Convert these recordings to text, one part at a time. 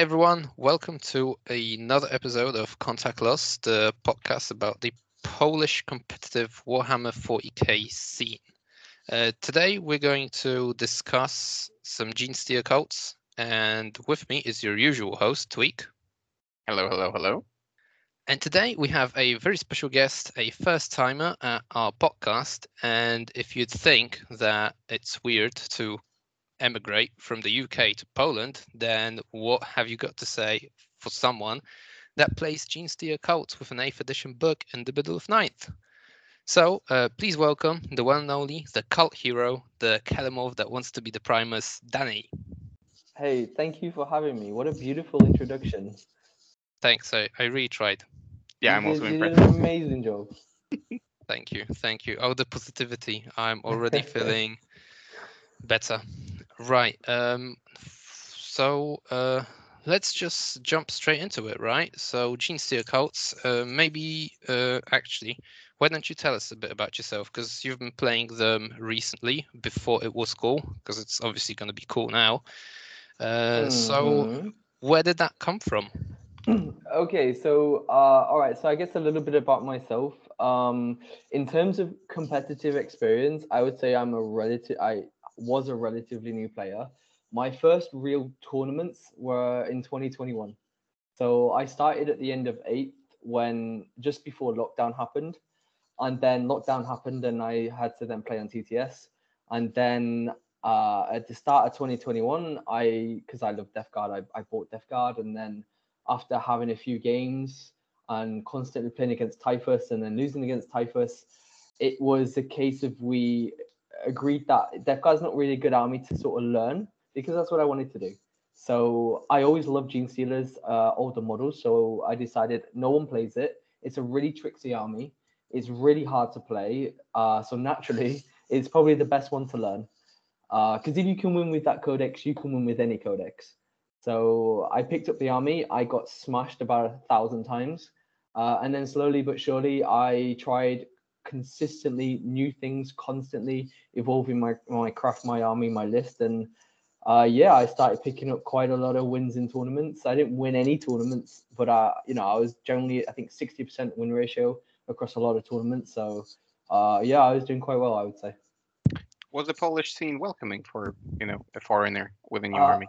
Hi, everyone. Welcome to another episode of Contact Loss, the podcast about the Polish competitive Warhammer 40k scene. Uh, today, we're going to discuss some Genestealer cults, and with me is your usual host, Tweak. Hello, hello, hello. And today we have a very special guest, a first timer at our podcast. And if you'd think that it's weird to emigrate from the UK to Poland, then what have you got to say for someone that plays Genestealer Cults with an 8th edition book in the middle of ninth? So uh, please welcome the one and only, the cult hero, the Kelermorph that wants to be the Primus, Danny. Hey, thank you for having me. What a beautiful introduction. Thanks, I, I really tried. Yeah, I'm You also did- you did impressed. an amazing job. Thank you, thank you. Oh, the positivity. I'm already feeling better. Right. Um. So, uh, let's just jump straight into it, right? So, Genestealer cults. Uh, maybe, uh, actually, why don't you tell us a bit about yourself? Because you've been playing them recently, before it was cool. Because it's obviously going to be cool now. Uh, so, Mhm. where did that come from? okay, so uh, all right, so I guess a little bit about myself. Um, in terms of competitive experience, I would say I'm a relative. I was a relatively new player. My first real tournaments were in 2021. So I started at the end of eighth when just before lockdown happened, and then lockdown happened, and I had to then play on TTS, and then uh, at the start of 2021, I because I love Death Guard, I, I bought Death Guard, and then after having a few games and constantly playing against Typhus and then losing against Typhus, it was a case of we agreed that Guard's not really a good army to sort of learn because that's what I wanted to do. So I always loved Gene Stealers, uh, older models. So I decided no one plays it. It's a really tricksy army. It's really hard to play. Uh, so naturally, it's probably the best one to learn. Because if you can win with that codex, you can win with any codex. So I picked up the army. I got smashed about a thousand times. Uh, and then slowly but surely, I tried consistently new things, constantly evolving my, my craft, my army, my list. And uh, yeah, I started picking up quite a lot of wins in tournaments. I didn't win any tournaments, but uh, you know, I was generally, I think, 60% win ratio across a lot of tournaments. So uh, yeah, I was doing quite well, I would say. Was the Polish scene welcoming for you know a foreigner within your Uh, army?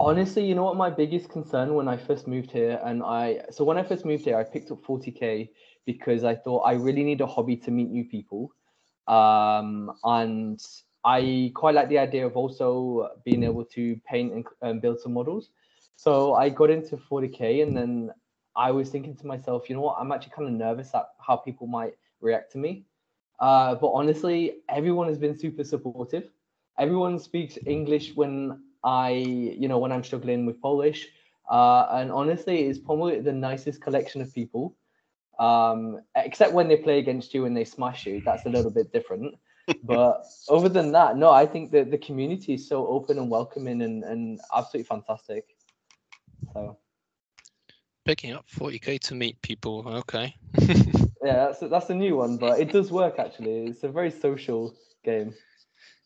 Honestly, you know what my biggest concern when I first moved here, and I so when I first moved here, I picked up 40k because I thought I really need a hobby to meet new people, um, and I quite like the idea of also being able to paint and, build some models. So I got into 40k, and then I was thinking to myself, you know what, I'm actually kind of nervous at how people might react to me. Uh, but honestly, everyone has been super supportive. Everyone speaks English when I, you know, when I'm struggling with Polish. Uh, and honestly, it's probably the nicest collection of people. Um, except when they play against you and they smash you, that's a little bit different. but other than that, no, I think that the community is so open and welcoming and, and absolutely fantastic. So Picking up 40k to meet people. Okay. yeah, that's that's a new one, but it does work actually. It's a very social game.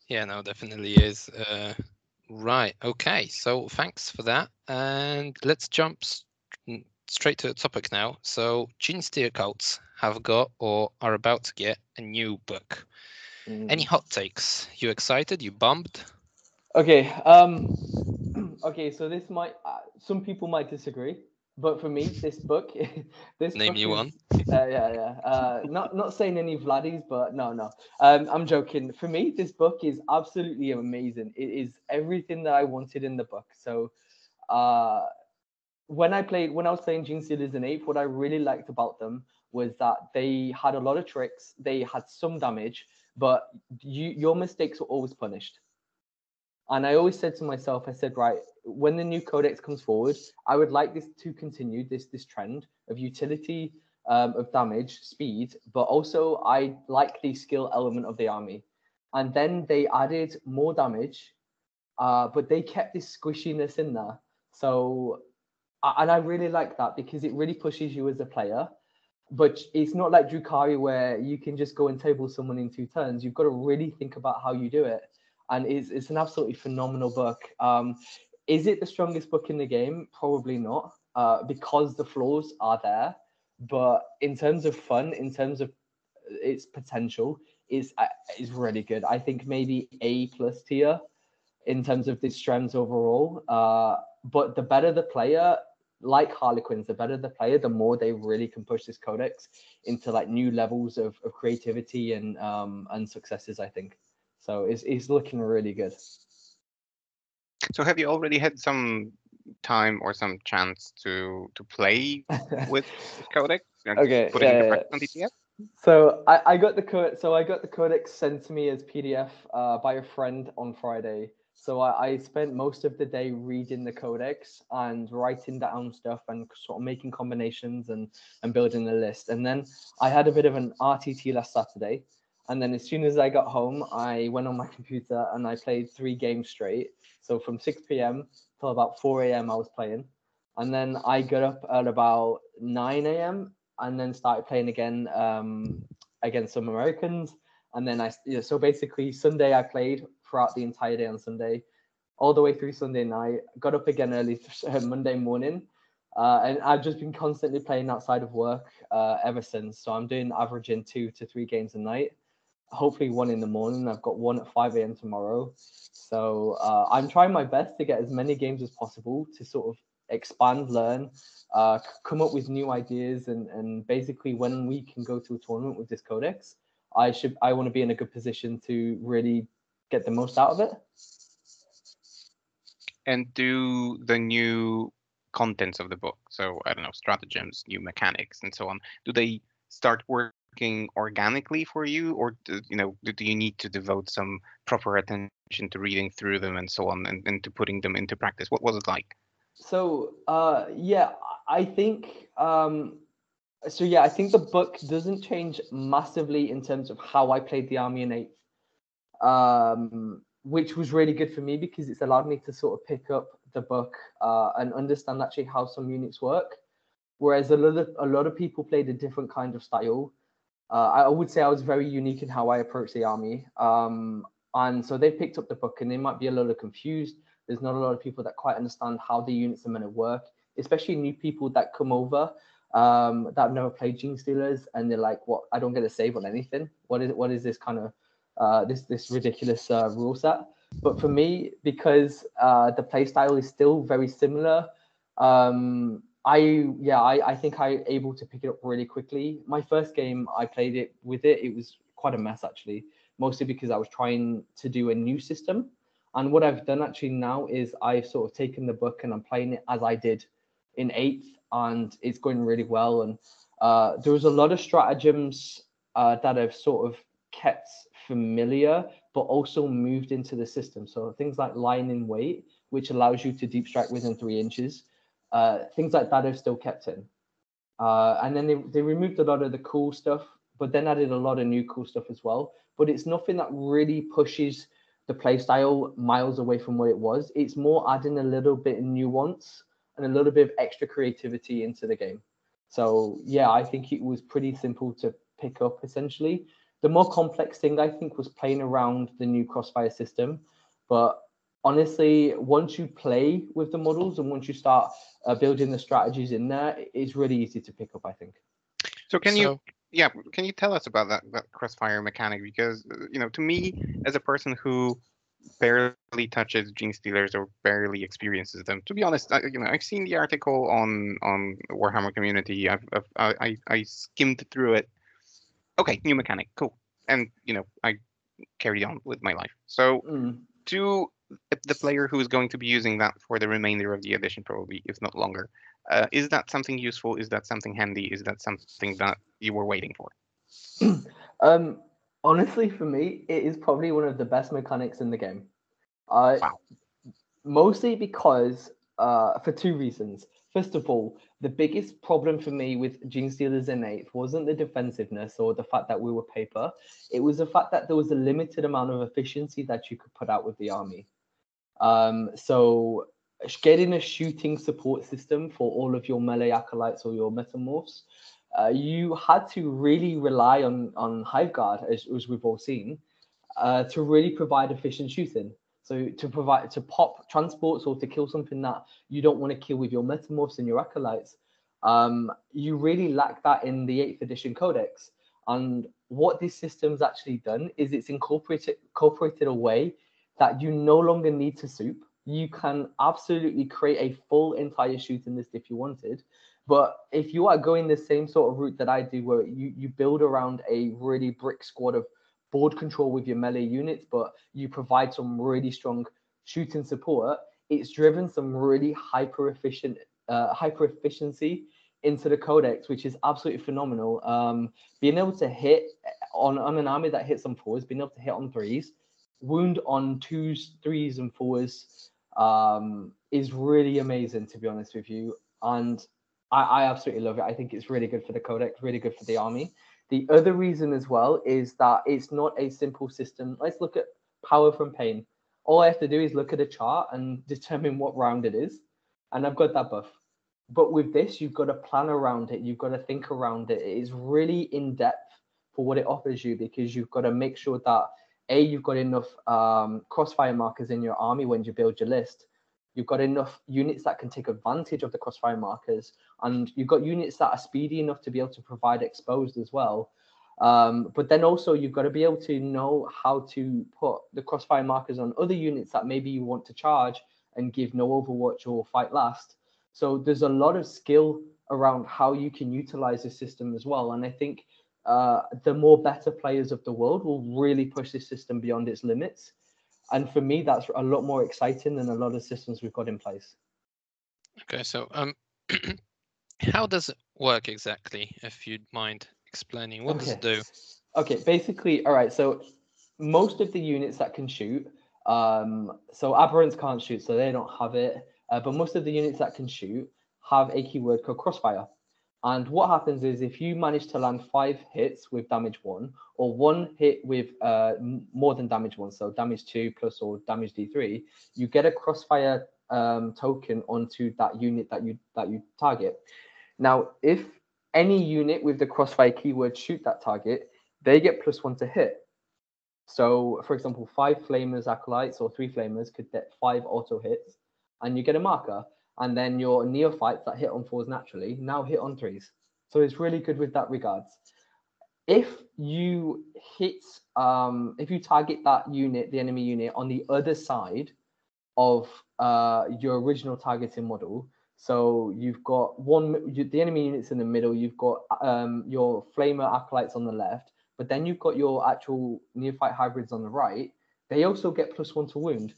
Yeah, no, definitely is. Uh, right. Okay. So thanks for that. And let's jump s- n- straight to the topic now. So, Genestealer cults have got or are about to get a new book. Any Mm. hot takes? You excited? You bummed? Okay. Um. Okay. So this might. Uh, some people might disagree, but for me, this book. this Name book me is- one. Uh, yeah, yeah. Uh, not not saying any Vladdies, but no, no. Um, I'm joking. For me, this book is absolutely amazing. It is everything that I wanted in the book. So, uh, when I played, when I was playing Gene Stealers in Ape, what I really liked about them was that they had a lot of tricks. They had some damage, but you, your mistakes were always punished. And I always said to myself, I said, right, when the new codex comes forward, I would like this to continue this this trend of utility, um, of damage, speed, but also I like the skill element of the army. And then they added more damage, uh, but they kept this squishiness in there. So, and I really like that because it really pushes you as a player. But it's not like Drukhari where you can just go and table someone in two turns. You've got to really think about how you do it. And it's, it's an absolutely phenomenal book. Um, is it the strongest book in the game? Probably not, uh, because the flaws are there. But in terms of fun, in terms of its potential, is uh, is really good. I think maybe A plus tier in terms of the strengths overall. Uh, but the better the player, like Harlequins, the better the player, the more they really can push this codex into like new levels of, of creativity and um and successes. I think so. It's it's looking really good. So have you already had some time or some chance to to play with Codex? okay. Put it into yeah, on DTF? So I, I got the code. So I got the codex sent to me as PDF uh, by a friend on Friday. So I, I spent most of the day reading the codex and writing down stuff and sort of making combinations and and building a list. And then I had a bit of an RTT last Saturday. And then as soon as I got home, I went on my computer and I played three games straight. So from 6 p.m. till about 4 a.m. I was playing. And then I got up at about 9 a.m. and then started playing again um, against some Americans. And then I, you know, so basically Sunday I played throughout the entire day on Sunday, all the way through Sunday night. Got up again early Monday morning. Uh, and I've just been constantly playing outside of work uh, ever since. So I'm doing averaging two to three games a night. Hopefully one in the morning. I've got one at 5 a.m. tomorrow. So uh, I'm trying my best to get as many games as possible to sort of expand, learn, uh, come up with new ideas, and and basically when we can go to a tournament with this codex, I should I want to be in a good position to really get the most out of it. And do the new contents of the book, so I don't know, stratagems, new mechanics, and so on, do they start working organically for you, or do, you know, do you need to devote some proper attention to reading through them and so on, and, and to putting them into practice? What was it like? So uh, yeah, I think um, so. Yeah, I think the book doesn't change massively in terms of how I played the army in eighth um, which was really good for me because it's allowed me to sort of pick up the book uh, and understand actually how some units work. Whereas a lot of a lot of people played a different kind of style. Uh, I would say I was very unique in how I approached the army. Um, and so they picked up the book and they might be a little confused. There's not a lot of people that quite understand how the units are meant to work, especially new people that come over um, that have never played Genestealers and they're like, "What? I don't get a save on anything. What is what is this kind of uh, this this ridiculous uh, rule set. But for me, because uh, the play style is still very similar, um, I yeah I, I think I able to pick it up really quickly. My first game I played it with it, it was quite a mess actually, mostly because I was trying to do a new system. And what I've done actually now is I've sort of taken the book and I'm playing it as I did in eighth, and it's going really well. And uh, there was a lot of stratagems uh, that I've sort of kept familiar, but also moved into the system. So things like lying in wait, which allows you to deep strike within three inches, uh, things like that are still kept in. Uh, and then they, they removed a lot of the cool stuff, but then added a lot of new cool stuff as well. But it's nothing that really pushes the playstyle miles away from what it was. It's more adding a little bit of nuance and a little bit of extra creativity into the game. So yeah, I think it was pretty simple to pick up essentially the more complex thing I think was playing around the new Crossfire system. But honestly, once you play with the models and once you start uh, building the strategies in there, it's really easy to pick up. I think. So can so, you? Yeah, can you tell us about that that crossfire mechanic? Because uh, you know, to me, as a person who barely touches Genestealers or barely experiences them. To be honest, I, you know, I've seen the article on on Warhammer community. I've, I've I, I skimmed through it, okay, new mechanic, cool. And you know, I carried on with my life. So mm. to the player who is going to be using that for the remainder of the edition, probably if not longer, uh, is that something useful? Is that something handy? Is that something that you were waiting for? um, honestly, for me, it is probably one of the best mechanics in the game. Uh, wow. Mostly because uh, for two reasons. First of all, the biggest problem for me with Genestealers in eighth wasn't the defensiveness or the fact that we were paper. It was the fact that there was a limited amount of efficiency that you could put out with the army. Um, so getting a shooting support system for all of your melee acolytes or your metamorphs, uh, you had to really rely on on Hive Guard, as, as we've all seen, uh, to really provide efficient shooting. So to provide to pop transports or to kill something that you don't want to kill with your metamorphs and your acolytes, um, you really lack that in the eighth edition codex. And what this system's actually done is it's incorporated incorporated a way that you no longer need to soup. You can absolutely create a full entire shooting list if you wanted. But if you are going the same sort of route that I do, where you, you build around a really brick squad of board control with your melee units, but you provide some really strong shooting support, it's driven some really hyper efficient, uh, hyper efficiency into the codex, which is absolutely phenomenal. Um, being able to hit on, on an army that hits on fours, being able to hit on threes, wound on twos, threes, and fours um, is really amazing, to be honest with you. And I, I absolutely love it. I think it's really good for the codex, really good for the army. The other reason as well is that it's not a simple system. Let's look at power from pain. All I have to do is look at a chart and determine what round it is. And I've got that buff. But with this, you've got to plan around it. You've got to think around it. It is really in depth for what it offers you because you've got to make sure that A, you've got enough um, crossfire markers in your army when you build your list You've got enough units that can take advantage of the crossfire markers, and you've got units that are speedy enough to be able to provide exposed as well. Um, but then also you've got to be able to know how to put the crossfire markers on other units that maybe you want to charge and give no overwatch or fight last. So there's a lot of skill around how you can utilize the system as well. And I think uh, the more better players of the world will really push this system beyond its limits. And for me that's a lot more exciting than a lot of systems we've got in place. Okay so um how does it work exactly if you'd mind explaining? What okay. does it do? Okay basically all right so most of the units that can shoot um so aberrants can't shoot so they don't have it uh, but most of the units that can shoot have a keyword called crossfire and what happens is if you manage to land five hits with damage one, or one hit with uh, more than damage one, so damage two plus or damage D3, you get a crossfire um, token onto that unit that you that you target. Now, if any unit with the crossfire keyword shoot that target, they get plus one to hit. So, for example, five flamers acolytes or three flamers could get five auto hits, and you get a marker and then your neophytes that hit on fours naturally now hit on threes. So it's really good with that regards. If you hit, um, if you target that unit, the enemy unit, on the other side of uh, your original targeting model, so you've got one, you, the enemy units in the middle, you've got um, your flamer acolytes on the left, but then you've got your actual neophyte hybrids on the right. They also get plus one to wound.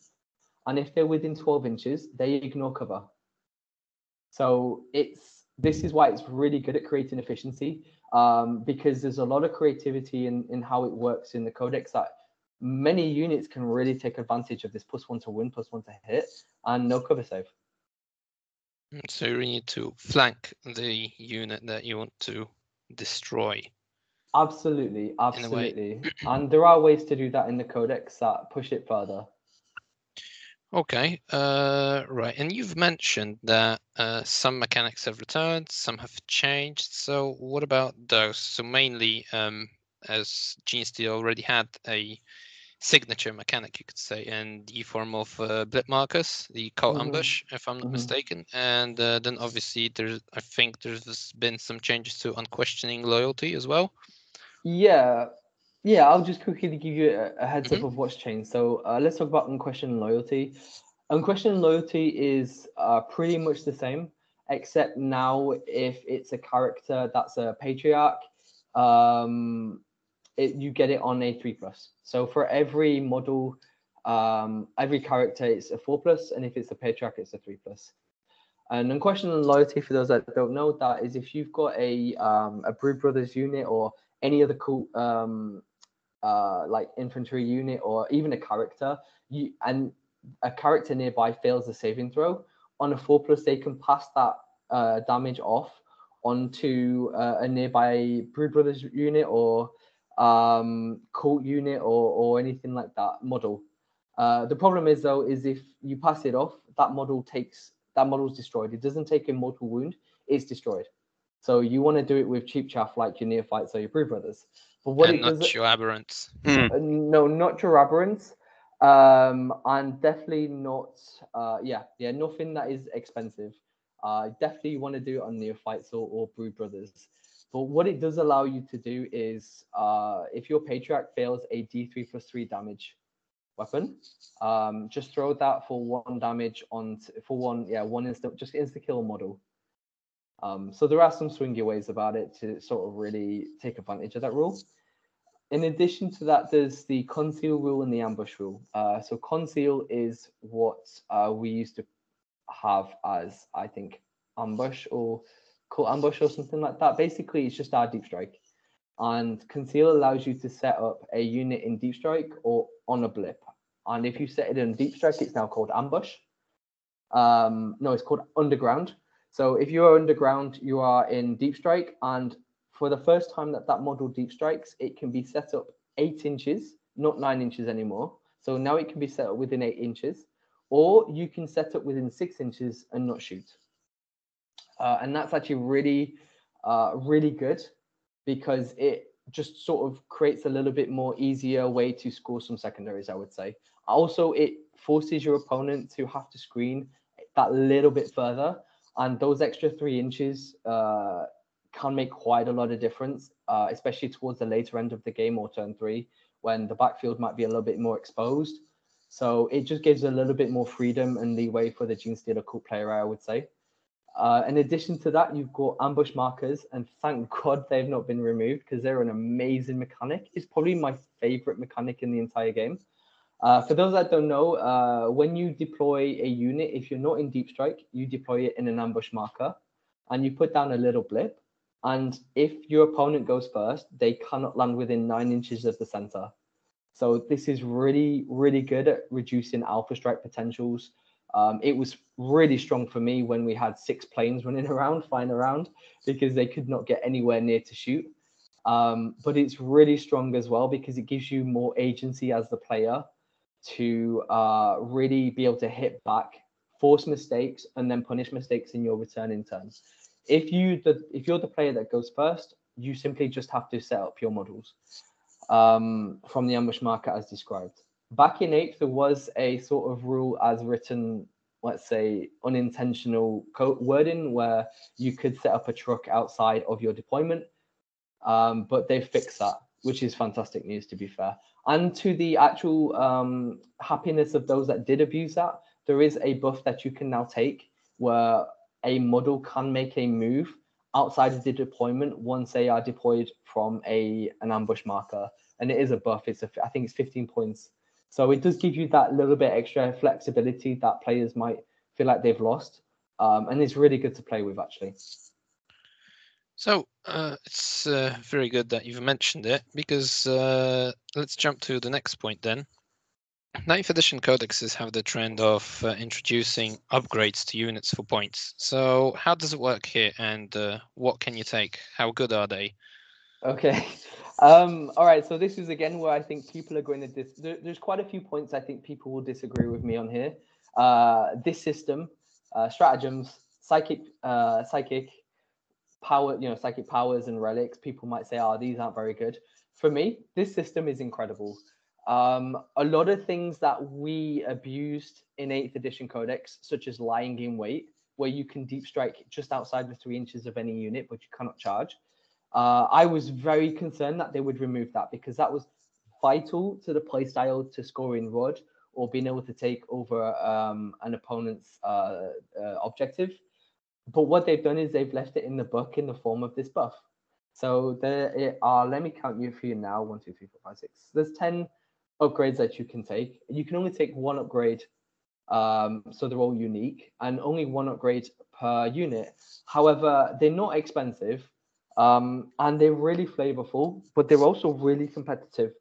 And if they're within 12 inches, they ignore cover. So it's this is why it's really good at creating efficiency um, because there's a lot of creativity in, in how it works in the codex that many units can really take advantage of this plus one to win, plus one to hit, and no cover save. So you need to flank the unit that you want to destroy. Absolutely, absolutely. and there are ways to do that in the codex that push it further. Okay, uh, right. And you've mentioned that uh, some mechanics have returned, some have changed. So what about those? So mainly, um, as Genestealer already had a signature mechanic, you could say, in the form of uh, blip markers, the call mm-hmm. ambush, if I'm not mm-hmm. mistaken. And uh, then obviously there's, I think there's been some changes to unquestioning loyalty as well. Yeah, yeah, I'll just quickly give you a, a heads mm-hmm. up of what's changed. So uh, let's talk about unquestioned loyalty. Unquestioned loyalty is uh, pretty much the same, except now if it's a character that's a patriarch, um, it, you get it on a three plus. So for every model, um, every character it's a four plus, and if it's a patriarch, it's a three plus. And unquestioned loyalty, for those that don't know, that is if you've got a um, a Brood Brothers unit or any other cool um, uh, like infantry unit or even a character, you and a character nearby fails a saving throw, on a four plus they can pass that uh, damage off onto uh, a nearby Brood Brothers unit or um, cult unit or or anything like that model. Uh, the problem is though is if you pass it off, that model takes that model's destroyed. It doesn't take a mortal wound; it's destroyed. So you want to do it with cheap chaff like your neophytes or your Brood Brothers. But what and it not does, your aberrants. Hmm. Uh, no, not your aberrants. Um, and definitely not, uh, yeah, yeah, nothing that is expensive. Uh, definitely want to do it on Neophytes or, or Brood Brothers. But what it does allow you to do is, uh, if your Patriarch fails a D3 plus 3 damage weapon, um, just throw that for one damage on, for one, yeah, one instant, just insta kill model. Um, so there are some swingy ways about it to sort of really take advantage of that rule. In addition to that, there's the conceal rule and the ambush rule. Uh, so conceal is what uh, we used to have as, I think, ambush or cult ambush or something like that. Basically, it's just our deep strike. And conceal allows you to set up a unit in deep strike or on a blip. And if you set it in deep strike, it's now called ambush. Um, no, it's called underground. So if you are underground, you are in deep strike, and for the first time that that model deep strikes, it can be set up eight inches, not nine inches anymore. So now it can be set up within eight inches, or you can set up within six inches and not shoot. Uh, and that's actually really, uh, really good because it just sort of creates a little bit more easier way to score some secondaries, I would say. Also, it forces your opponent to have to screen that little bit further and those extra three inches uh, can make quite a lot of difference, uh, especially towards the later end of the game or turn three when the backfield might be a little bit more exposed. So it just gives a little bit more freedom and leeway for the Genestealer cult player, I would say. Uh, in addition to that, you've got ambush markers, and thank God they've not been removed because they're an amazing mechanic. It's probably my favorite mechanic in the entire game. Uh, for those that don't know, uh, when you deploy a unit, if you're not in deep strike, you deploy it in an ambush marker and you put down a little blip. And if your opponent goes first, they cannot land within nine inches of the center. So this is really, really good at reducing alpha strike potentials. Um, it was really strong for me when we had six planes running around, flying around, because they could not get anywhere near to shoot. Um, but it's really strong as well because it gives you more agency as the player to uh, really be able to hit back, force mistakes, and then punish mistakes in your return in turn. If you the if you're the player that goes first, you simply just have to set up your models um, from the ambush marker as described. Back in eighth, there was a sort of rule as written, let's say unintentional wording where you could set up a truck outside of your deployment, um, but they fixed that, which is fantastic news to be fair and to the actual um, happiness of those that did abuse that, there is a buff that you can now take where a model can make a move outside of the deployment once they are deployed from a an ambush marker, and it is a buff. It's a, I think it's 15 points, so it does give you that little bit extra flexibility that players might feel like they've lost, um, and it's really good to play with actually. So uh, it's uh, very good that you've mentioned it because uh, let's jump to the next point then. Ninth edition codexes have the trend of uh, introducing upgrades to units for points. So how does it work here, and uh, what can you take? How good are they? Okay. Um, all right. So this is again where I think people are going to dis- there, there's quite a few points I think people will disagree with me on here. Uh, this system, stratagems, psychic, psychic, power, you know, psychic powers and relics, people might say, oh, these aren't very good. For me, this system is incredible. Um, a lot of things that we abused in 8th edition codex, such as lying in wait, where you can deep strike just outside the three inches of any unit, but you cannot charge. Uh, I was very concerned that they would remove that because that was vital to the playstyle to scoring Rod or being able to take over um, an opponent's uh, uh, objective. But what they've done is they've left it in the book in the form of this buff. So there are, let me count you for you now. One, two, three, four, five, six. There's 10 upgrades that you can take. You can only take one upgrade. Um, so they're all unique and only one upgrade per unit. However, they're not expensive um, and they're really flavorful, but they're also really competitive.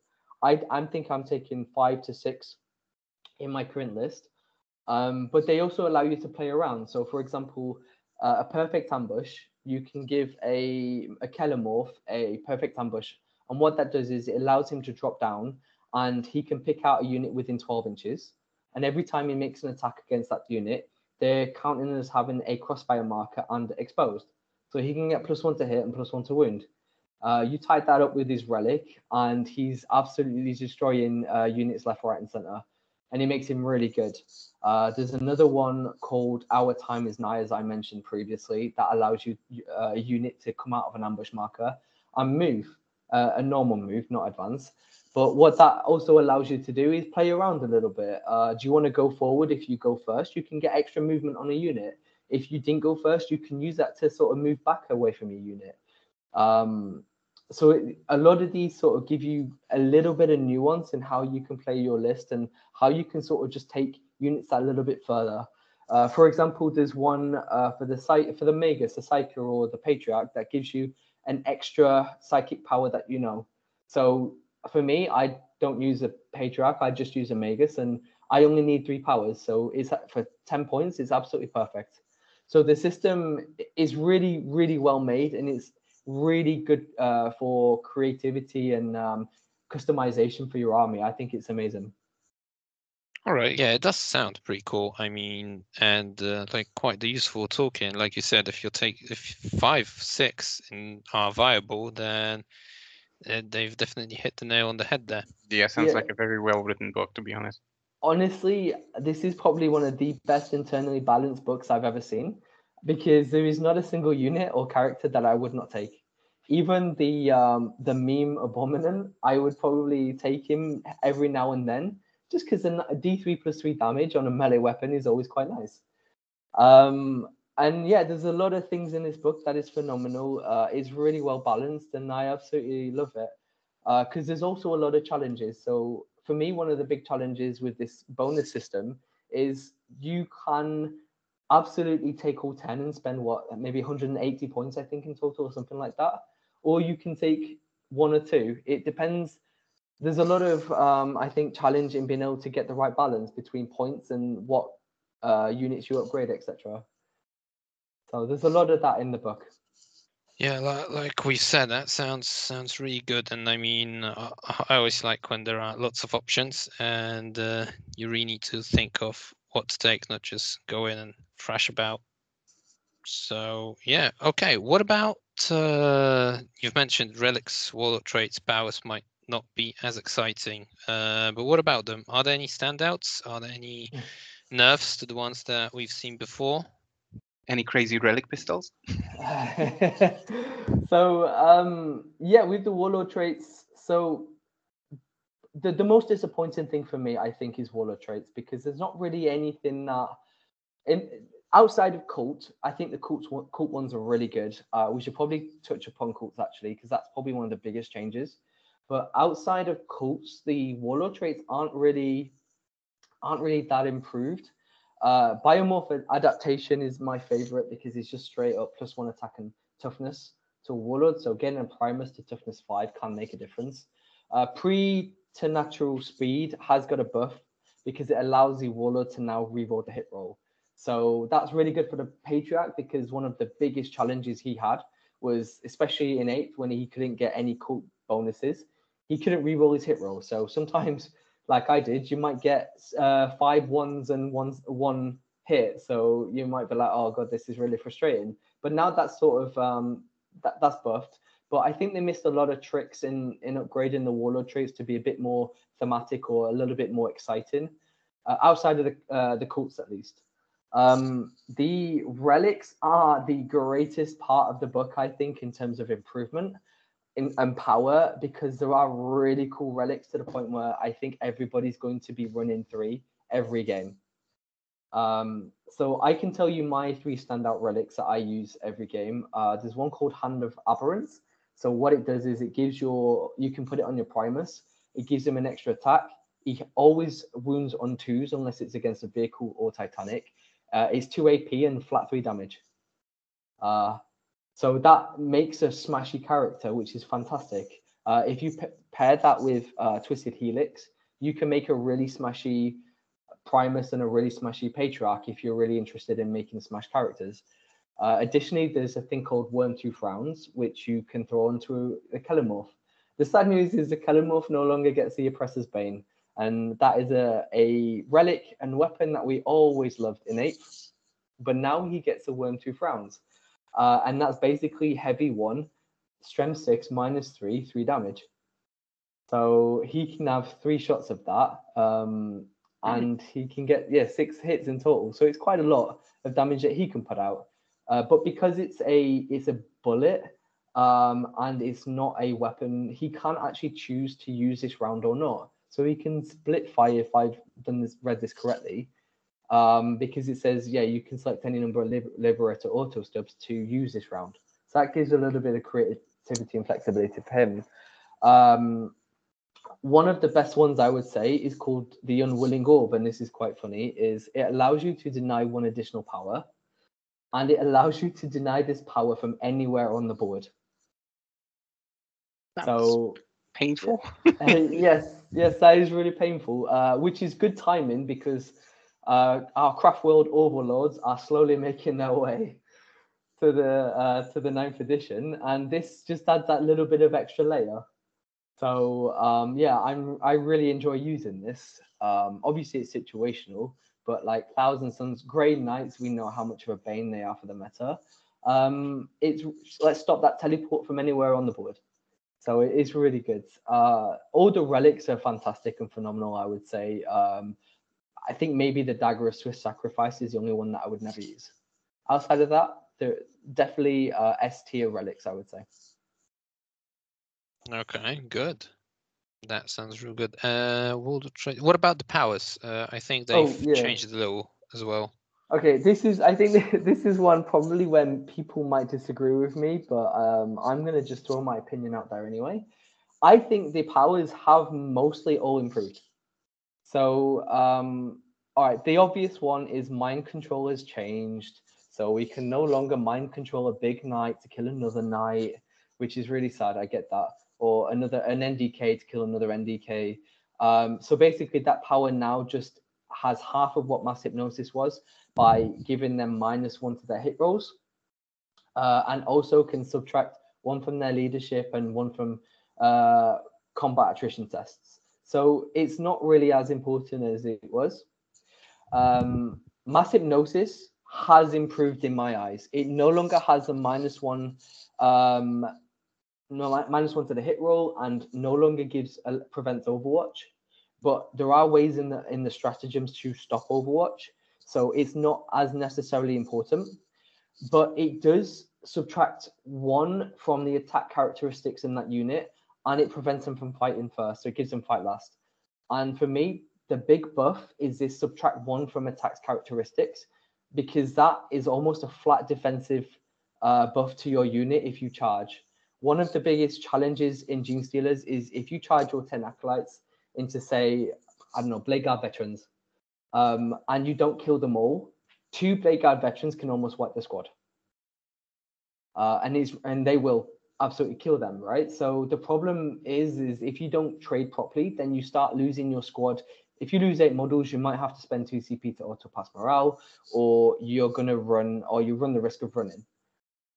I, I think I'm taking five to six in my current list. Um, but they also allow you to play around. So, for example, uh, a perfect ambush, you can give a, a Kelermorph a perfect ambush. And what that does is it allows him to drop down and he can pick out a unit within 12 inches. And every time he makes an attack against that unit, they're counting as having a crossfire marker and exposed. So he can get plus one to hit and plus one to wound. Uh, you tie that up with his relic, and he's absolutely destroying uh, units left, right, and center. And it makes him really good. Uh, there's another one called Our Time Is Nigh, as I mentioned previously, that allows you uh, a unit to come out of an ambush marker and move, uh, a normal move, not advance. But what that also allows you to do is play around a little bit. Uh, do you want to go forward? If you go first, you can get extra movement on a unit. If you didn't go first, you can use that to sort of move back away from your unit. Um, so it, a lot of these sort of give you a little bit of nuance in how you can play your list and how you can sort of just take units a little bit further. Uh, for example, there's one uh, for the site for the Magus, the Psyker or the Patriarch that gives you an extra psychic power that you know. So for me, I don't use a Patriarch, I just use a Magus, and I only need three powers. So it's for 10 points, it's absolutely perfect. So the system is really, really well made and it's really good uh, for creativity and um, customization for your army. I think it's amazing. All right, yeah, it does sound pretty cool. I mean, and uh, like quite the useful token. Like you said, if you take if five, six in, are viable, then uh, they've definitely hit the nail on the head there. Yeah, sounds yeah. like a very well written book, to be honest. Honestly, this is probably one of the best internally balanced books I've ever seen because there is not a single unit or character that I would not take. Even the um, the meme Abominant, I would probably take him every now and then, just because a D3 plus three damage on a melee weapon is always quite nice. Um, and yeah, there's a lot of things in this book that is phenomenal. Uh, it's really well balanced, and I absolutely love it. Because uh, there's also a lot of challenges. So for me, one of the big challenges with this bonus system is you can absolutely take all 10 and spend what maybe 180 points i think in total or something like that or you can take one or two. It depends. There's a lot of um, i think challenge in being able to get the right balance between points and what uh, units you upgrade etc so there's a lot of that in the book. Yeah like, like we said that sounds sounds really good. And i mean uh, i always like when there are lots of options and uh, you really need to think of what to take, not just go in and thrash about. So yeah, okay. What about uh, you've mentioned relics, warlord traits, powers might not be as exciting, uh, but what about them? Are there any standouts? Are there any hmm. nerfs to the ones that we've seen before? Any crazy relic pistols? so um, yeah, with the warlord traits, so the, the most disappointing thing for me, I think, is Warlord traits because there's not really anything that in outside of cult. I think the cult cult ones are really good. Uh, we should probably touch upon cults actually because that's probably one of the biggest changes. But outside of cults, the warlord traits aren't really aren't really that improved. Uh, biomorph adaptation is my favorite because it's just straight up plus one attack and toughness to warlord. So getting a primus to toughness five can make a difference. Uh, pre to natural speed has got a buff because it allows the warlord to now reroll the hit roll. So that's really good for the Patriarch because one of the biggest challenges he had was, especially in eighth, when he couldn't get any cult bonuses, he couldn't re-roll his hit roll. So sometimes, like I did, you might get uh, five ones and one one hit. So you might be like, oh god, this is really frustrating. But now that's sort of um, that that's buffed. But I think they missed a lot of tricks in in upgrading the warlord traits to be a bit more thematic or a little bit more exciting, uh, outside of the uh, the cults at least. Um, the relics are the greatest part of the book, I think, in terms of improvement in, and power, because there are really cool relics to the point where I think everybody's going to be running three every game. Um, so I can tell you my three standout relics that I use every game. Uh, there's one called Hand of Aberrance, so what it does is it gives your, you can put it on your Primus. It gives him an extra attack. He always wounds on twos unless it's against a vehicle or Titanic. Uh, it's two AP and flat three damage. Uh, so that makes a smashy character, which is fantastic. Uh, if you pair that with uh, Twisted Helix, you can make a really smashy Primus and a really smashy Patriarch if you're really interested in making smash characters. Uh, additionally, there's a thing called Wurmtooth Rounds, which you can throw onto a Kelermorph. The sad news is the Kelermorph no longer gets the Oppressor's Bane, and that is a, a relic and weapon that we always loved in 8th, but now he gets a Wurmtooth Rounds. Uh, and that's basically heavy 1, strength 6, minus 3, 3 damage. So he can have three shots of that. Um, and he can get yeah six hits in total. So it's quite a lot of damage that he can put out. Uh, but because it's a it's a bullet um, and it's not a weapon, he can't actually choose to use this round or not. So he can split fire if I've done this read this correctly. Um, because it says, yeah, you can select any number of liber- Liberator auto stubs to use this round. So that gives a little bit of creativity and flexibility for him. Um, one of the best ones I would say is called the Unwilling Orb, and this is quite funny. Is it allows you to deny one additional power, and it allows you to deny this power from anywhere on the board. That's So painful. uh, yes, yes, that is really painful. Uh, which is good timing because uh, our Craft World Overlords are slowly making their way to the uh, to the ninth edition, and this just adds that little bit of extra layer. So um, yeah, I'm I really enjoy using this. Um, obviously, it's situational, but like Thousand Suns, Grey Knights, we know how much of a bane they are for the meta. Um, it's let's stop that teleport from anywhere on the board. So it is really good. Uh, all the relics are fantastic and phenomenal. I would say. Um, I think maybe the dagger of swift sacrifice is the only one that I would never use. Outside of that, they're definitely uh, S tier relics. I would say. Okay, good. That sounds real good. Uh, World of Trade. What about the powers? Uh, I think Oh, they've yeah. changed a little as well. Okay, this is I think this is one probably when people might disagree with me, but um, I'm gonna just throw my opinion out there anyway. I think the powers have mostly all improved. So, um, all right, the obvious one is mind control has changed. So we can no longer mind control a big knight to kill another knight, which is really sad. I get that. Or another an NDK to kill another NDK. Um, so basically, that power now just has half of what mass hypnosis was by giving them minus one to their hit rolls, uh, and also can subtract one from their leadership and one from uh, combat attrition tests. So it's not really as important as it was. Um, mass hypnosis has improved in my eyes. It no longer has a minus one, um, no minus one to the hit roll, and no longer gives a, prevents Overwatch. But there are ways in the in the stratagems to stop Overwatch, so it's not as necessarily important. But it does subtract one from the attack characteristics in that unit, and it prevents them from fighting first, so it gives them fight last. And for me, the big buff is this subtract one from attacks characteristics, because that is almost a flat defensive uh, buff to your unit if you charge. One of the biggest challenges in Gene Stealers is if you charge your 10 acolytes into, say, I don't know, Blade Guard veterans, um, and you don't kill them all, two Blade Guard veterans can almost wipe the squad. Uh, and is and they will absolutely kill them, right? So the problem is, is if you don't trade properly, then you start losing your squad. If you lose eight models, you might have to spend two CP to auto pass morale, or you're gonna run, or you run the risk of running.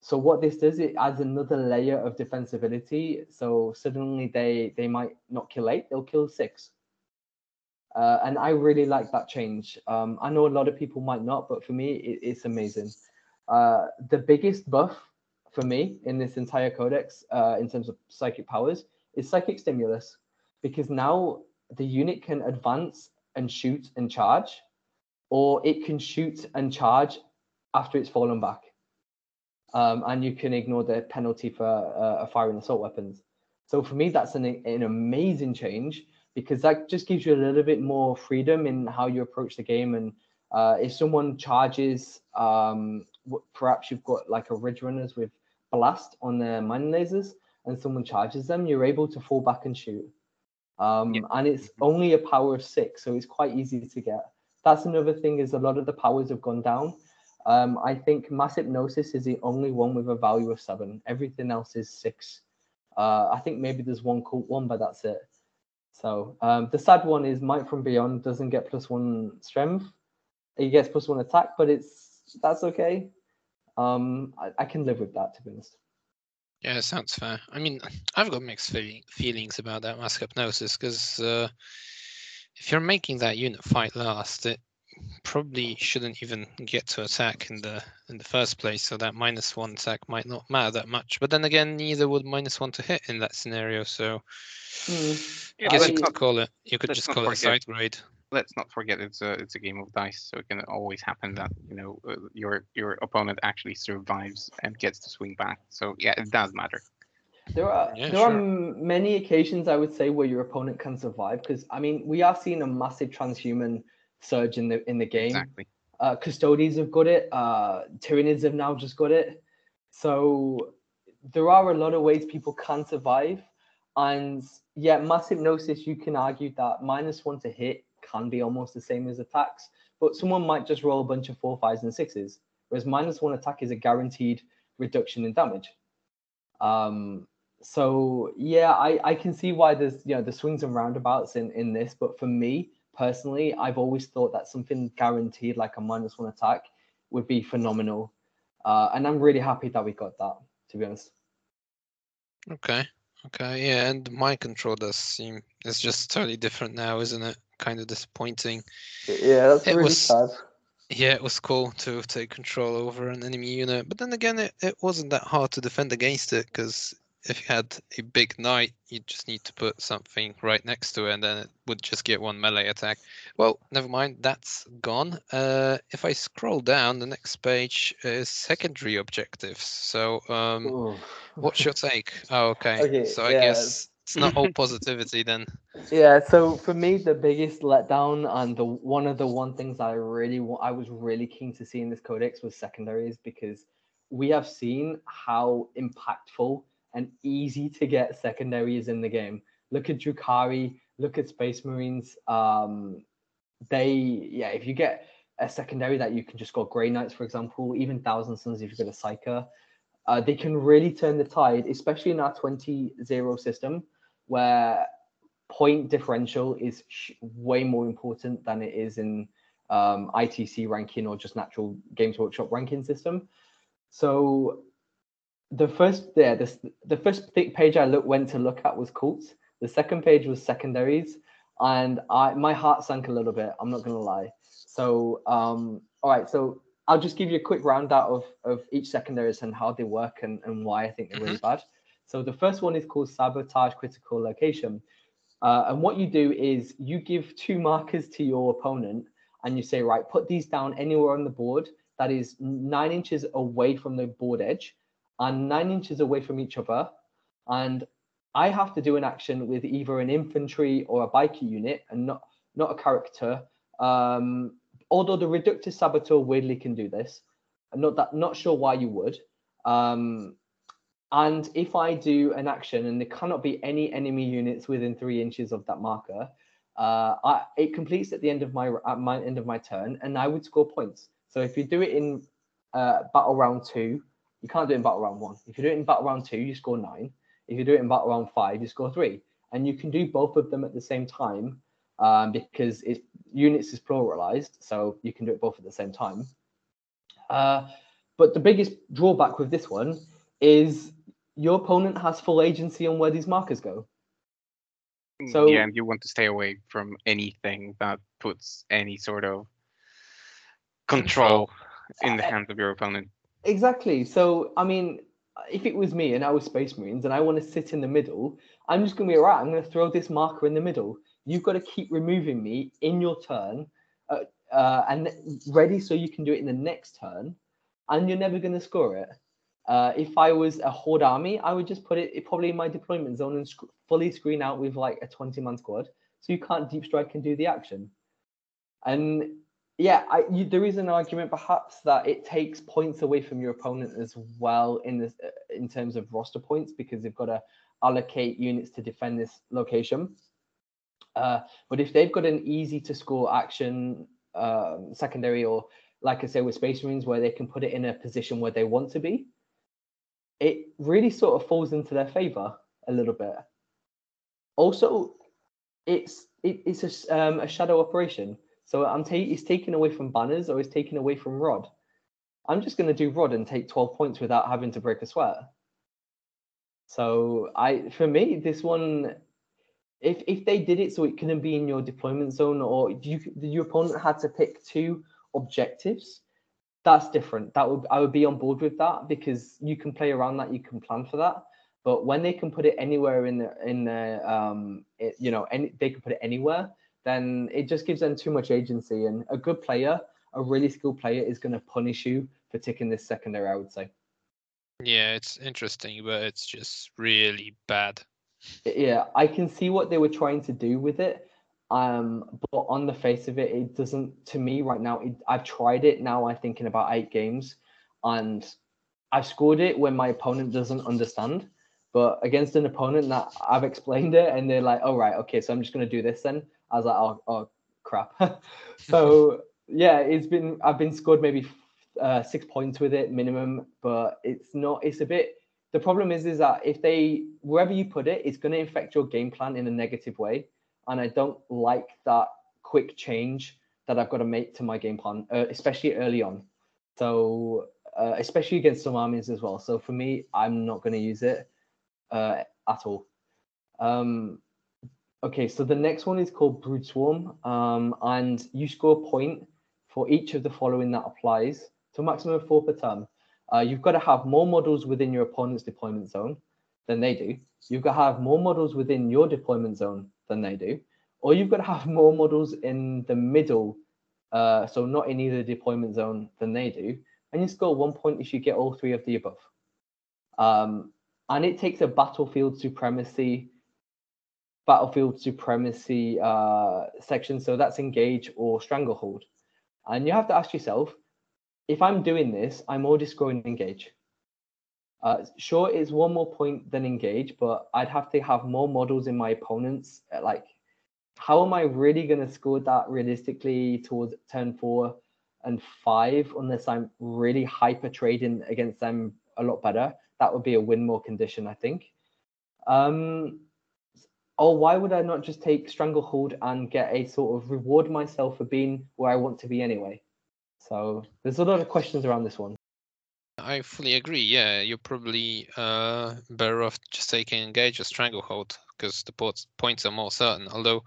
So what this does, it adds another layer of defensibility. So suddenly they they might not kill eight, they'll kill six. Uh, and I really like that change. Um, I know a lot of people might not, but for me, it, it's amazing. Uh, the biggest buff for me in this entire codex, uh, in terms of psychic powers, is psychic stimulus, because now the unit can advance and shoot and charge, or it can shoot and charge after it's fallen back um, and you can ignore the penalty for uh, firing assault weapons. So for me, that's an, an amazing change because that just gives you a little bit more freedom in how you approach the game. And uh, if someone charges, um, perhaps you've got like a ridge runners with blast on their mine lasers, and someone charges them, you're able to fall back and shoot. Um, Yeah. And it's Mhm. only a power of six, so it's quite easy to get. That's another thing is a lot of the powers have gone down. Um, I think mass hypnosis is the only one with a value of seven. Everything else is six. Uh, I think maybe there's one cult one, but that's it. So um, the sad one is Might from Beyond doesn't get plus one strength. He gets plus one attack, but it's that's okay. Um, I, I can live with that to be honest. Yeah, sounds fair. I mean, I've got mixed feeling, feelings about that mass hypnosis because uh, if you're making that unit fight last, it probably shouldn't even get to attack in the in the first place. So that minus one attack might not matter that much. But then again, neither would minus one to hit in that scenario. So Hmm. I Yeah, guess you mean- could call it. You could just not call it forget- side grade. let's not forget it's a it's a game of dice, so it can always happen that you know uh, your your opponent actually survives and gets to swing back. So yeah, it does matter. There are yeah, there sure. are many occasions I would say where your opponent can survive because I mean we are seeing a massive transhuman surge in the in the game. Exactly. Uh, custodians have got it. Uh, Tyranids have now just got it. So there are a lot of ways people can survive, and yeah, mass hypnosis. You can argue that minus one to hit can be almost the same as attacks, but someone might just roll a bunch of four, fives, and sixes, whereas minus one attack is a guaranteed reduction in damage. Um, so yeah, I, I can see why there's you know the swings and roundabouts in in this, but for me personally, I've always thought that something guaranteed like a minus one attack would be phenomenal, uh, and I'm really happy that we got that. To be honest. Okay. Okay. Yeah, and mind control does seem it's just totally different now, isn't it? Kind of disappointing. Yeah, that's it really was, sad. Yeah, it was cool to take control over an enemy unit, but then again, it, it wasn't that hard to defend against it because if you had a big knight, you just need to put something right next to it, and then it would just get one melee attack. Well, never mind, that's gone. Uh, if I scroll down, the next page is secondary objectives. So, um, what's your take? Oh, okay. okay so I yeah. guess it's not all positivity then. Yeah. So for me, the biggest letdown and the one of the one things I really I was really keen to see in this codex was secondaries because we have seen how impactful and easy to get secondaries in the game. Look at Drukhari, look at Space Marines. Um, they, yeah, if you get a secondary that you can just go Grey Knights, for example, even Thousand Sons if you get a Psyker, uh, they can really turn the tide, especially in our 20-0 system where point differential is sh- way more important than it is in um, ITC ranking or just natural Games Workshop ranking system. So the first yeah this the first page I look went to look at was cults. The second page was secondaries, and I my heart sank a little bit. I'm not gonna lie. So um, all right, so I'll just give you a quick roundout of of each secondaries and how they work and, and why I think they're really mm-hmm. bad. So the first one is called sabotage critical location. Uh, and what you do is you give two markers to your opponent and you say, right, put these down anywhere on the board that is nine inches away from the board edge and nine inches away from each other. And I have to do an action with either an infantry or a biker unit and not not a character. Um, although the Reductus Saboteur weirdly can do this. I'm not that not sure why you would. Um, and if I do an action and there cannot be any enemy units within three inches of that marker, uh, I, it completes at the end of my at my end of my turn, and I would score points. So if you do it in uh, battle round two, you can't do it in battle round one. If you do it in battle round two, you score nine. If you do it in battle round five, you score three. And you can do both of them at the same time um, because it units is pluralized, so you can do it both at the same time. Uh, but the biggest drawback with this one is your opponent has full agency on where these markers go. So yeah, and you want to stay away from anything that puts any sort of control in the hands of your opponent. Exactly. So, I mean, if it was me and I was Space Marines and I want to sit in the middle, I'm just going to be right. I'm going to throw this marker in the middle. You've got to keep removing me in your turn uh, uh, and ready so you can do it in the next turn, and you're never going to score it. Uh, if I was a horde army, I would just put it probably in my deployment zone and sc- fully screen out with like a 20 man squad, so you can't deep strike and do the action. And yeah, I, you, there is an argument perhaps that it takes points away from your opponent as well in this uh, in terms of roster points because they've got to allocate units to defend this location. Uh, but if they've got an easy to score action um, secondary or like I say with Space Marines where they can put it in a position where they want to be, it really sort of falls into their favor a little bit. Also, it's it, it's a, um, a shadow operation so I'm ta- he's taken away from banners or he's taken away from rod. I'm just going to do rod and take 12 points without having to break a sweat. So I, for me, this one, if if they did it so it couldn't be in your deployment zone or you your opponent had to pick two objectives, that's different. That would I would be on board with that because you can play around that, you can plan for that. But when they can put it anywhere in the in the um, it, you know, any they can put it anywhere then it just gives them too much agency. And a good player, a really skilled player, is going to punish you for taking this secondary. I would say. Yeah, it's interesting, but it's just really bad. Yeah, I can see what they were trying to do with it. Um, but on the face of it, it doesn't. To me, right now, it, I've tried it. Now I'm thinking about eight games, and I've scored it when my opponent doesn't understand. But against an opponent that I've explained it, and they're like, "Oh right, okay, so I'm just gonna do this then." I was like, "Oh, oh crap." so yeah, it's been I've been scored maybe uh, six points with it minimum, but it's not. It's a bit. The problem is, is that if they wherever you put it, it's going to affect your game plan in a negative way, and I don't like that quick change that I've got to make to my game plan, uh, especially early on. So uh, especially against some armies as well. So for me, I'm not going to use it uh, at all. Um, okay, so the next one is called Brood Swarm, um, and you score a point for each of the following that applies to a maximum of four per turn. Uh, you've got to have more models within your opponent's deployment zone than they do. You've got to have more models within your deployment zone than they do, or you've got to have more models in the middle, uh, so not in either deployment zone than they do, and you score one point if you get all three of the above. Um, and it takes a battlefield supremacy battlefield supremacy uh, section. So that's engage or stranglehold. And you have to ask yourself, if I'm doing this, I'm already scoring engage. Uh, sure, it's one more point than engage, but I'd have to have more models in my opponents. Uh, like, how am I really going to score that realistically towards turn four and five unless I'm really hyper trading against them a lot better? That would be a win more condition, I think. Um, or why would I not just take Stranglehold and get a sort of reward myself for being where I want to be anyway? So there's a lot of questions around this one. I fully agree. Yeah, you're probably uh, better off just taking engage or stranglehold because the points are more certain. Although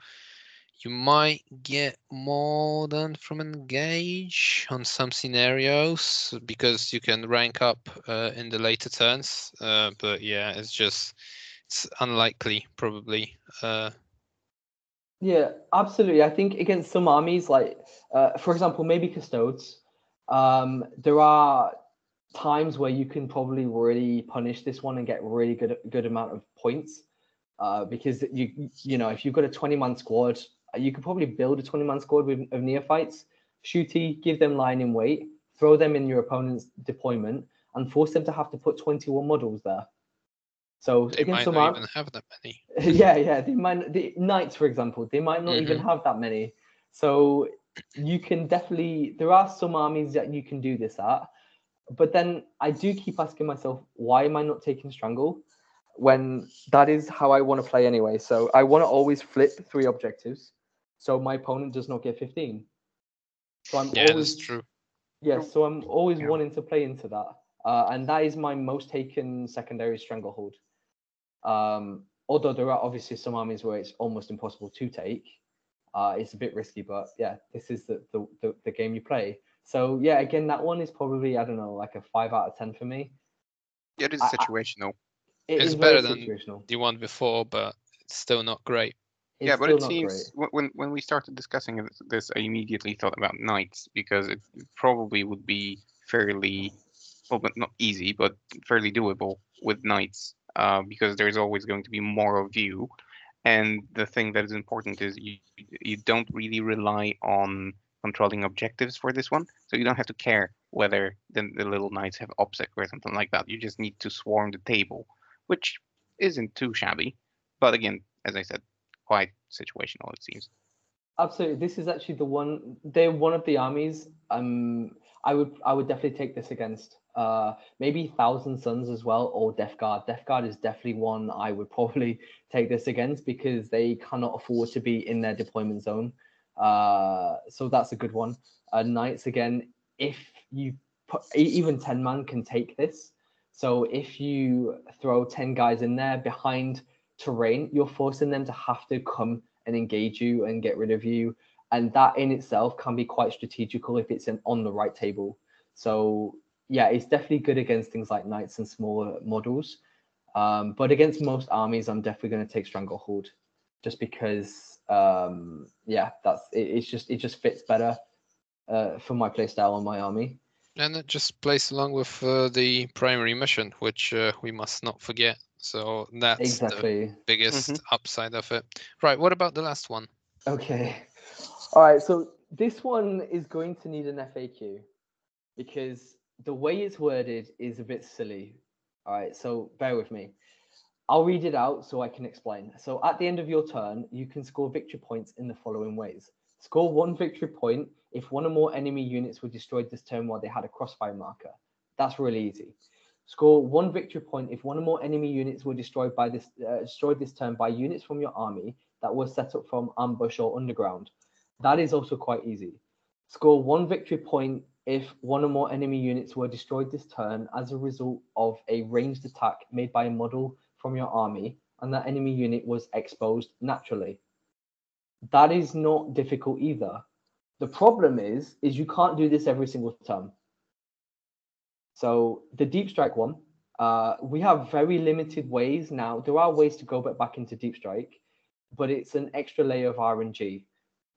you might get more than from engage on some scenarios because you can rank up uh, in the later turns. Uh, but yeah, it's just it's unlikely probably. Uh, yeah, absolutely. I think against some armies, like uh, for example, maybe custodes, um, there are times where you can probably really punish this one and get really good good amount of points. Uh, because you you know if you've got a 20 man squad you could probably build a 20 man squad with, of neophytes, shooty, give them lying in wait, throw them in your opponent's deployment, and force them to have to put 21 models there. So they might not even have that many. yeah, yeah. They might the knights, for example, they might not mm-hmm. even have that many. So you can definitely there are some armies that you can do this at. But then I do keep asking myself, why am I not taking strangle? When that is how I want to play anyway. So I want to always flip three objectives so my opponent does not get 15. So I'm yeah, always, that's true. Yes, yeah, so I'm always yeah. wanting to play into that. Uh, and that is my most taken secondary stranglehold. Um, although there are obviously some armies where it's almost impossible to take. Uh, it's a bit risky, but yeah, this is the, the, the, the game you play. So yeah, again, that one is probably I don't know, like a five out of ten for me. Yeah, it is situational. I, it it's better than the one before, but it's still not great yeah, but it seems when when we started discussing this, I immediately thought about knights because it probably would be fairly, well, but not easy, but fairly doable with knights uh, because there's always going to be more of you, and the thing that is important is you you don't really rely on controlling objectives for this one, so you don't have to care whether the, the little knights have obsec or something like that. You just need to swarm the table, which isn't too shabby. But again, as I said, quite situational, it seems. Absolutely, this is actually the one. They're one of the armies. Um, I would I would definitely take this against. Uh, maybe Thousand Sons as well, or Death Guard. Death Guard is definitely one I would probably take this against because they cannot afford to be in their deployment zone. Uh, so that's a good one. Uh, Knights again, if you put even ten man can take this. So if you throw ten guys in there behind terrain, you're forcing them to have to come and engage you and get rid of you. And that in itself can be quite strategical if it's in, on the right table. So yeah, it's definitely good against things like knights and smaller models. Um, but against most armies, I'm definitely going to take Stranglehold just because um, yeah, that's it, it's just it just fits better uh, for my playstyle on my army. And it just plays along with uh, the primary mission, which uh, we must not forget. So that's exactly the biggest mm-hmm. upside of it. Right. What about the last one? Okay. All right. So this one is going to need an FAQ because the way it's worded is a bit silly. All right. So bear with me. I'll read it out so I can explain. So at the end of your turn, you can score victory points in the following ways. Score one victory point if one or more enemy units were destroyed this turn while they had a crossfire marker. That's really easy. Score one victory point if one or more enemy units were destroyed by this uh, destroyed this turn by units from your army that were set up from ambush or underground. That is also quite easy. Score one victory point if one or more enemy units were destroyed this turn as a result of a ranged attack made by a model from your army and that enemy unit was exposed naturally. That is not difficult either. The problem is, is you can't do this every single turn. So the deep strike one, uh, we have very limited ways now. There are ways to go back into deep strike, but it's an extra layer of RNG.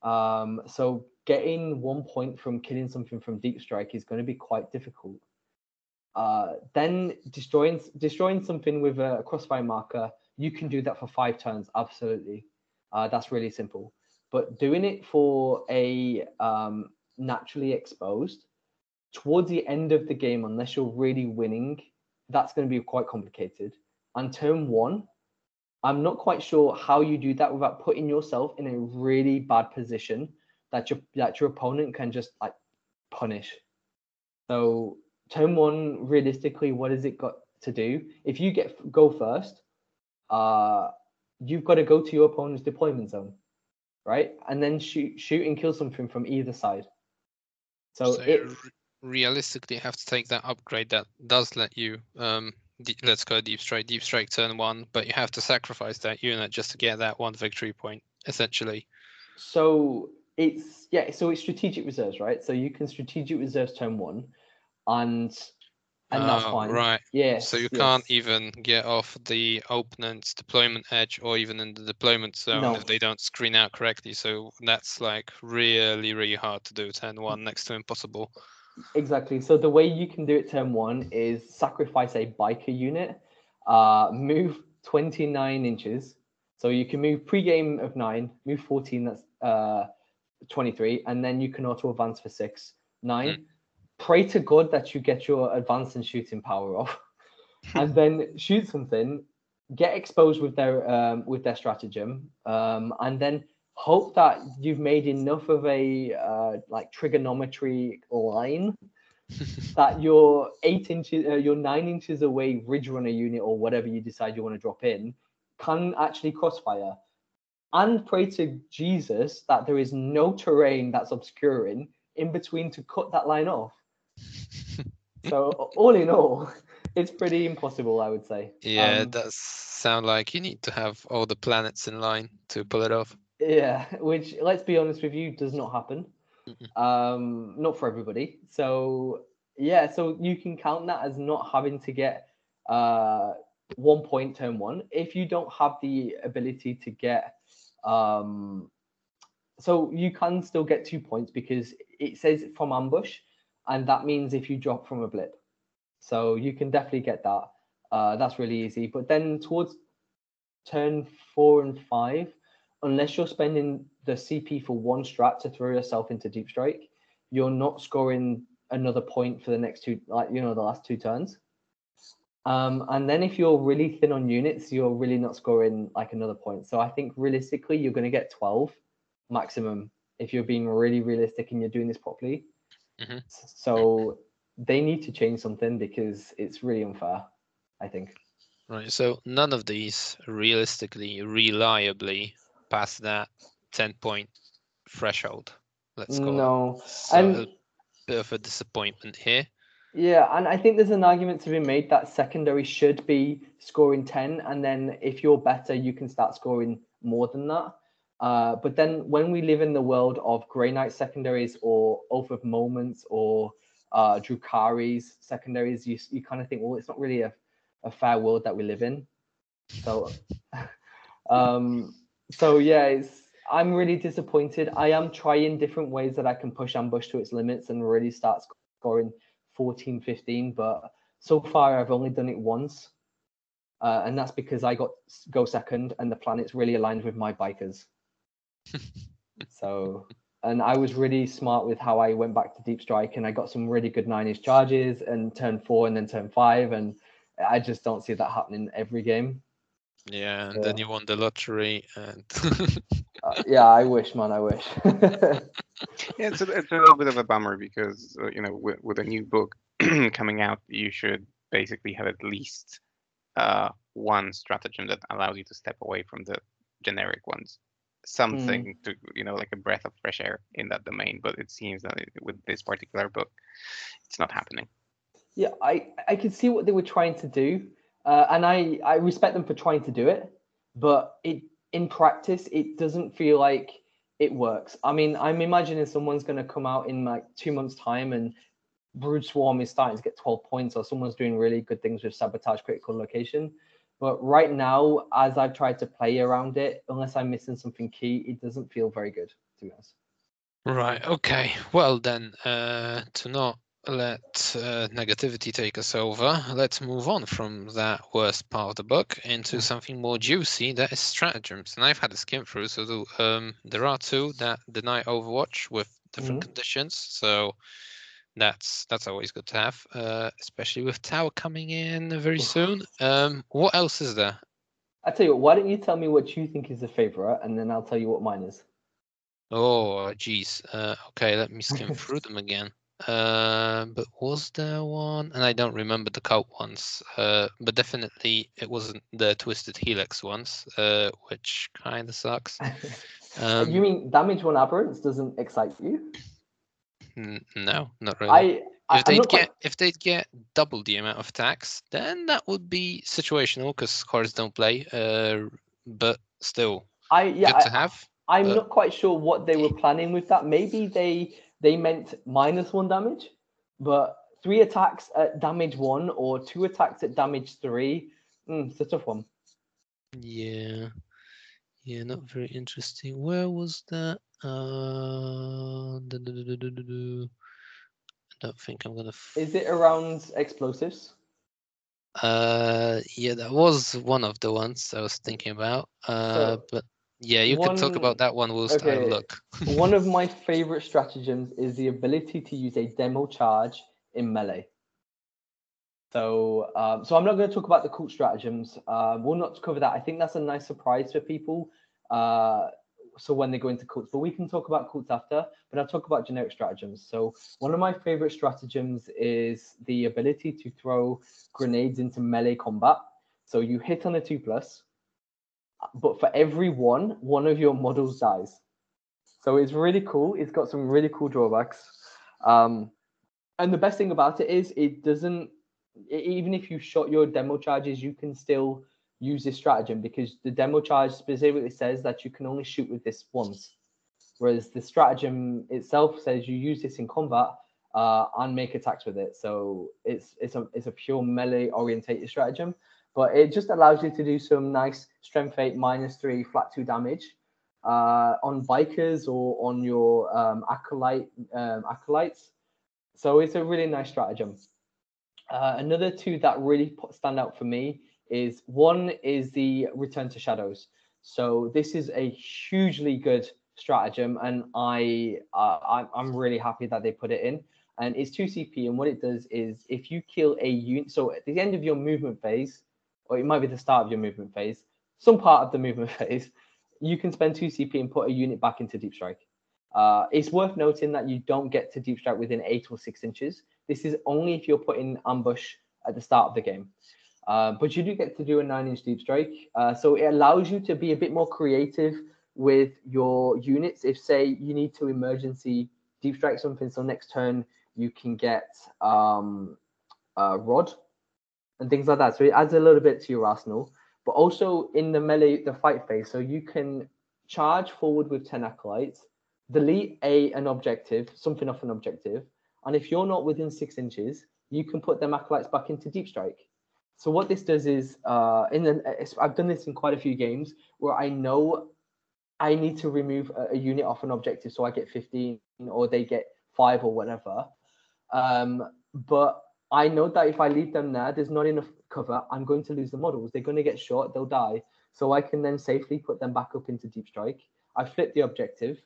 Um, so getting one point from killing something from deep strike is going to be quite difficult. Uh, then destroying destroying something with a crossfire marker, you can do that for five turns. Absolutely, uh, that's really simple. But doing it for a um, naturally exposed, towards the end of the game, unless you're really winning, that's going to be quite complicated. And turn one, I'm not quite sure how you do that without putting yourself in a really bad position that your that your opponent can just like punish. So turn one, realistically, what has it got to do? If you get go first, uh, you've got to go to your opponent's deployment zone, right? And then shoot shoot and kill something from either side. So, so it realistically have to take that upgrade that does let you um let's go deep strike deep strike turn one but you have to sacrifice that unit just to get that one victory point essentially. So it's yeah so it's strategic reserves right? So you can strategic reserves turn one and and that's oh, fine right. Yeah so you yes. can't even get off the opponent's deployment edge or even in the deployment zone no. if they don't screen out correctly. So that's like really really hard to do turn one mm. next to impossible Exactly. So the way you can do it turn one is sacrifice a biker unit, uh, move 29 inches. So you can move pre-game of nine, move 14, that's uh, 23, and then you can auto advance for six, nine. Mm. Pray to God that you get your advance and shooting power off, and then shoot something, get exposed with their um, with their stratagem, um, and then hope that you've made enough of a uh, like trigonometry line that you're eight inches, uh, you're nine inches away, ridge runner unit or whatever you decide you want to drop in, can actually crossfire. And pray to Jesus that there is no terrain that's obscuring in between to cut that line off. so all in all, it's pretty impossible, I would say. Yeah, um, it does sound like you need to have all the planets in line to pull it off. Yeah, which let's be honest with you, does not happen. Um, not for everybody. So yeah, so you can count that as not having to get uh one point turn one. If you don't have the ability to get um so you can still get two points because it says from ambush and that means if you drop from a blip. So you can definitely get that. Uh that's really easy. But then towards turn four and five unless you're spending the CP for one strat to throw yourself into deep strike, you're not scoring another point for the next two, like you know, the last two turns. Um, and then if you're really thin on units, you're really not scoring like another point. So I think realistically, you're going to get 12 maximum if you're being really realistic and you're doing this properly. Mm-hmm. So they need to change something because it's really unfair, I think. Right. So none of these realistically, reliably past that 10 point threshold. Let's go. No. So and a bit of a disappointment here. Yeah, and I think there's an argument to be made that secondary should be scoring 10, and then if you're better, you can start scoring more than that. Uh, but then when we live in the world of Grey Knight secondaries or Oath of Moments or uh, Drukhari's secondaries, you, you kind of think, well, it's not really a, a fair world that we live in. So, um, so yeah, it's I'm really disappointed. I am trying different ways that I can push ambush to its limits and really start scoring 14, 15, but so far I've only done it once. Uh, and that's because I got go second and the planet's really aligned with my bikers. so and I was really smart with how I went back to deep strike and I got some really good nine inch charges and turn four and then turn five and I just don't see that happening every game. Yeah, and yeah. then you won the lottery and uh, yeah, I wish, man, I wish. yeah, it's a, it's a little bit of a bummer because uh, you know with, with a new book coming out, you should basically have at least uh, one stratagem that allows you to step away from the generic ones something mm. to you know like a breath of fresh air in that domain but it seems that it, with this particular book it's not happening yeah i i can see what they were trying to do uh, and i i respect them for trying to do it but it in practice it doesn't feel like it works i mean i'm imagining someone's going to come out in like two months time and brood swarm is starting to get 12 points or someone's doing really good things with sabotage critical location but right now, as I've tried to play around it, unless I'm missing something key, it doesn't feel very good, to be honest. Right. Okay. Well, then, uh, to not let uh, negativity take us over, let's move on from that worst part of the book into mm. something more juicy that is stratagems. And I've had a skim through, so um, there are two that deny Overwatch with different mm-hmm. conditions. So that's that's always good to have, uh, especially with Tower coming in very soon. Um, what else is there? I tell you what. Why don't you tell me what you think is a favorite, and then I'll tell you what mine is. Oh, geez. Uh, okay, let me skim through them again. Uh, but was there one? And I don't remember the cult ones. Uh, but definitely it wasn't the Twisted Helix ones, uh, which kind of sucks. Um, you mean Damage One Aberrants doesn't excite you? no, not really. I, if they get quite... if they get double the amount of attacks, then that would be situational because cards don't play. Uh, but still, I yeah, good to have. I, am but... not quite sure what they were planning with that. Maybe they they meant minus one damage, but three attacks at damage one or two attacks at damage three. Mm, it's a tough one. Yeah, yeah, not very interesting. Where was that? Uh, I don't think I'm gonna. F- Is it around explosives? Uh, yeah, that was one of the ones I was thinking about. Uh, so but yeah, you one, can talk about that one whilst okay. I look. one of my favorite stratagems is the ability to use a demo charge in melee. So, um, so I'm not going to talk about the cult stratagems. Uh, we'll not cover that. I think that's a nice surprise for people. Uh, so when they go into cults, but we can talk about cults after. But I'll talk about generic stratagems. So one of my favorite stratagems is the ability to throw grenades into melee combat. So you hit on a two plus, but for every one, one of your models dies. So it's really cool. It's got some really cool drawbacks. Um, and the best thing about it is it doesn't even if you shot your demo charges, you can still use this stratagem because the demo charge specifically says that you can only shoot with this once. Whereas the stratagem itself says you use this in combat uh, and make attacks with it. So it's it's a it's a pure melee orientated stratagem, but it just allows you to do some nice strength eight minus three flat two damage uh, on bikers or on your um, acolyte um, acolytes. So it's a really nice stratagem. Uh, another two that really stand out for me is one is the return to shadows. So this is a hugely good stratagem, and I uh, I'm really happy that they put it in. And it's two CP, and what it does is if you kill a unit, so at the end of your movement phase, or it might be the start of your movement phase, some part of the movement phase, you can spend two CP and put a unit back into deep strike. Uh, it's worth noting that you don't get to deep strike within eight or six inches. This is only if you're putting ambush at the start of the game. Uh, but you do get to do a nine inch deep strike. Uh, so it allows you to be a bit more creative with your units. If, say, you need to emergency deep strike something, so next turn you can get um, rod and things like that. So it adds a little bit to your arsenal. But also in the melee, the fight phase, so you can charge forward with 10 acolytes, delete a an objective, something off an objective, and if you're not within six inches, you can put them acolytes back into deep strike. So what this does is, uh, in I've done this in quite a few games where I know I need to remove a, a, unit off an objective so I get 15 or they get five or whatever. Um, but I know that if I leave them there, there's not enough cover. I'm going to lose the models. They're going to get shot. They'll die. So I can then safely put them back up into deep strike. I flip the objective,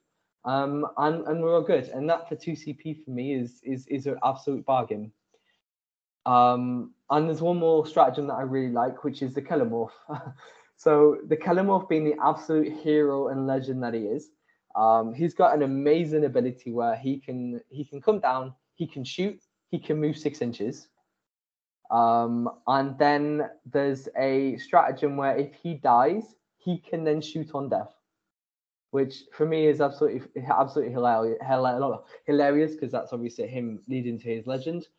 um, and and we're all good. And that for two CP for me is is is an absolute bargain. Um, and there's one more stratagem that I really like, which is the Kelermorph. so the Kelermorph being the absolute hero and legend that he is, um, he's got an amazing ability where he can he can come down, he can shoot, he can move six inches. Um, and then there's a stratagem where if he dies, he can then shoot on death, which for me is absolutely absolutely hilarious hilarious because that's obviously him leading to his legend.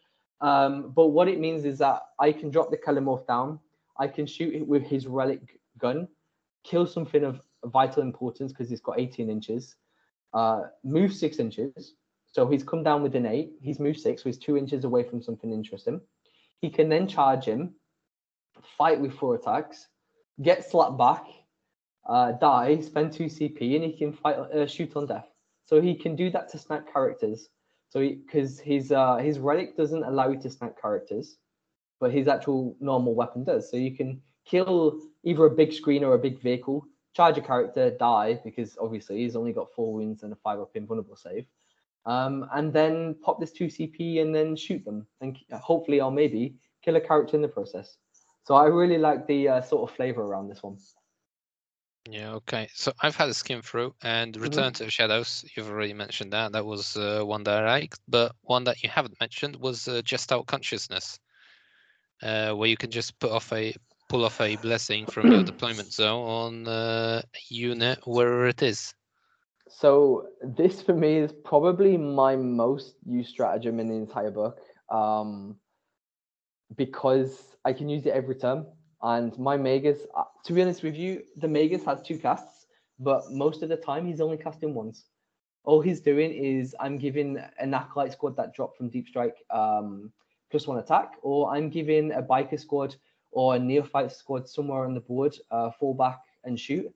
Um, but what it means is that I can drop the Kelermorph down, I can shoot it with his relic gun, kill something of vital importance because it's got 18 inches, uh, move six inches. So he's come down with an eight, he's moved six, so he's two inches away from something interesting. He can then charge him, fight with four attacks, get slapped back, uh, die, spend two CP, and he can fight uh, shoot on death. So he can do that to snap characters. So because his uh, his relic doesn't allow you to snap characters, but his actual normal weapon does. So you can kill either a big screen or a big vehicle, charge a character, die because obviously he's only got four wounds and a five up invulnerable save, um, and then pop this two CP and then shoot them and hopefully or maybe kill a character in the process. So I really like the uh, sort of flavor around this one. Yeah, okay. So I've had a skim through and mm-hmm. Return mm-hmm. to the Shadows. You've already mentioned that. That was uh, one that I liked. But one that you haven't mentioned was uh, out Consciousness, uh, where you can just put off a pull off a blessing from your deployment zone on uh, a unit wherever it is. So this for me is probably my most used stratagem in the entire book, um, because I can use it every turn. And my Magus, uh, to be honest with you, the Magus has two casts, but most of the time he's only casting once. All he's doing is I'm giving an acolyte squad that drop from deep strike um, plus one attack, or I'm giving a biker squad or a neophyte squad somewhere on the board uh, fall back and shoot.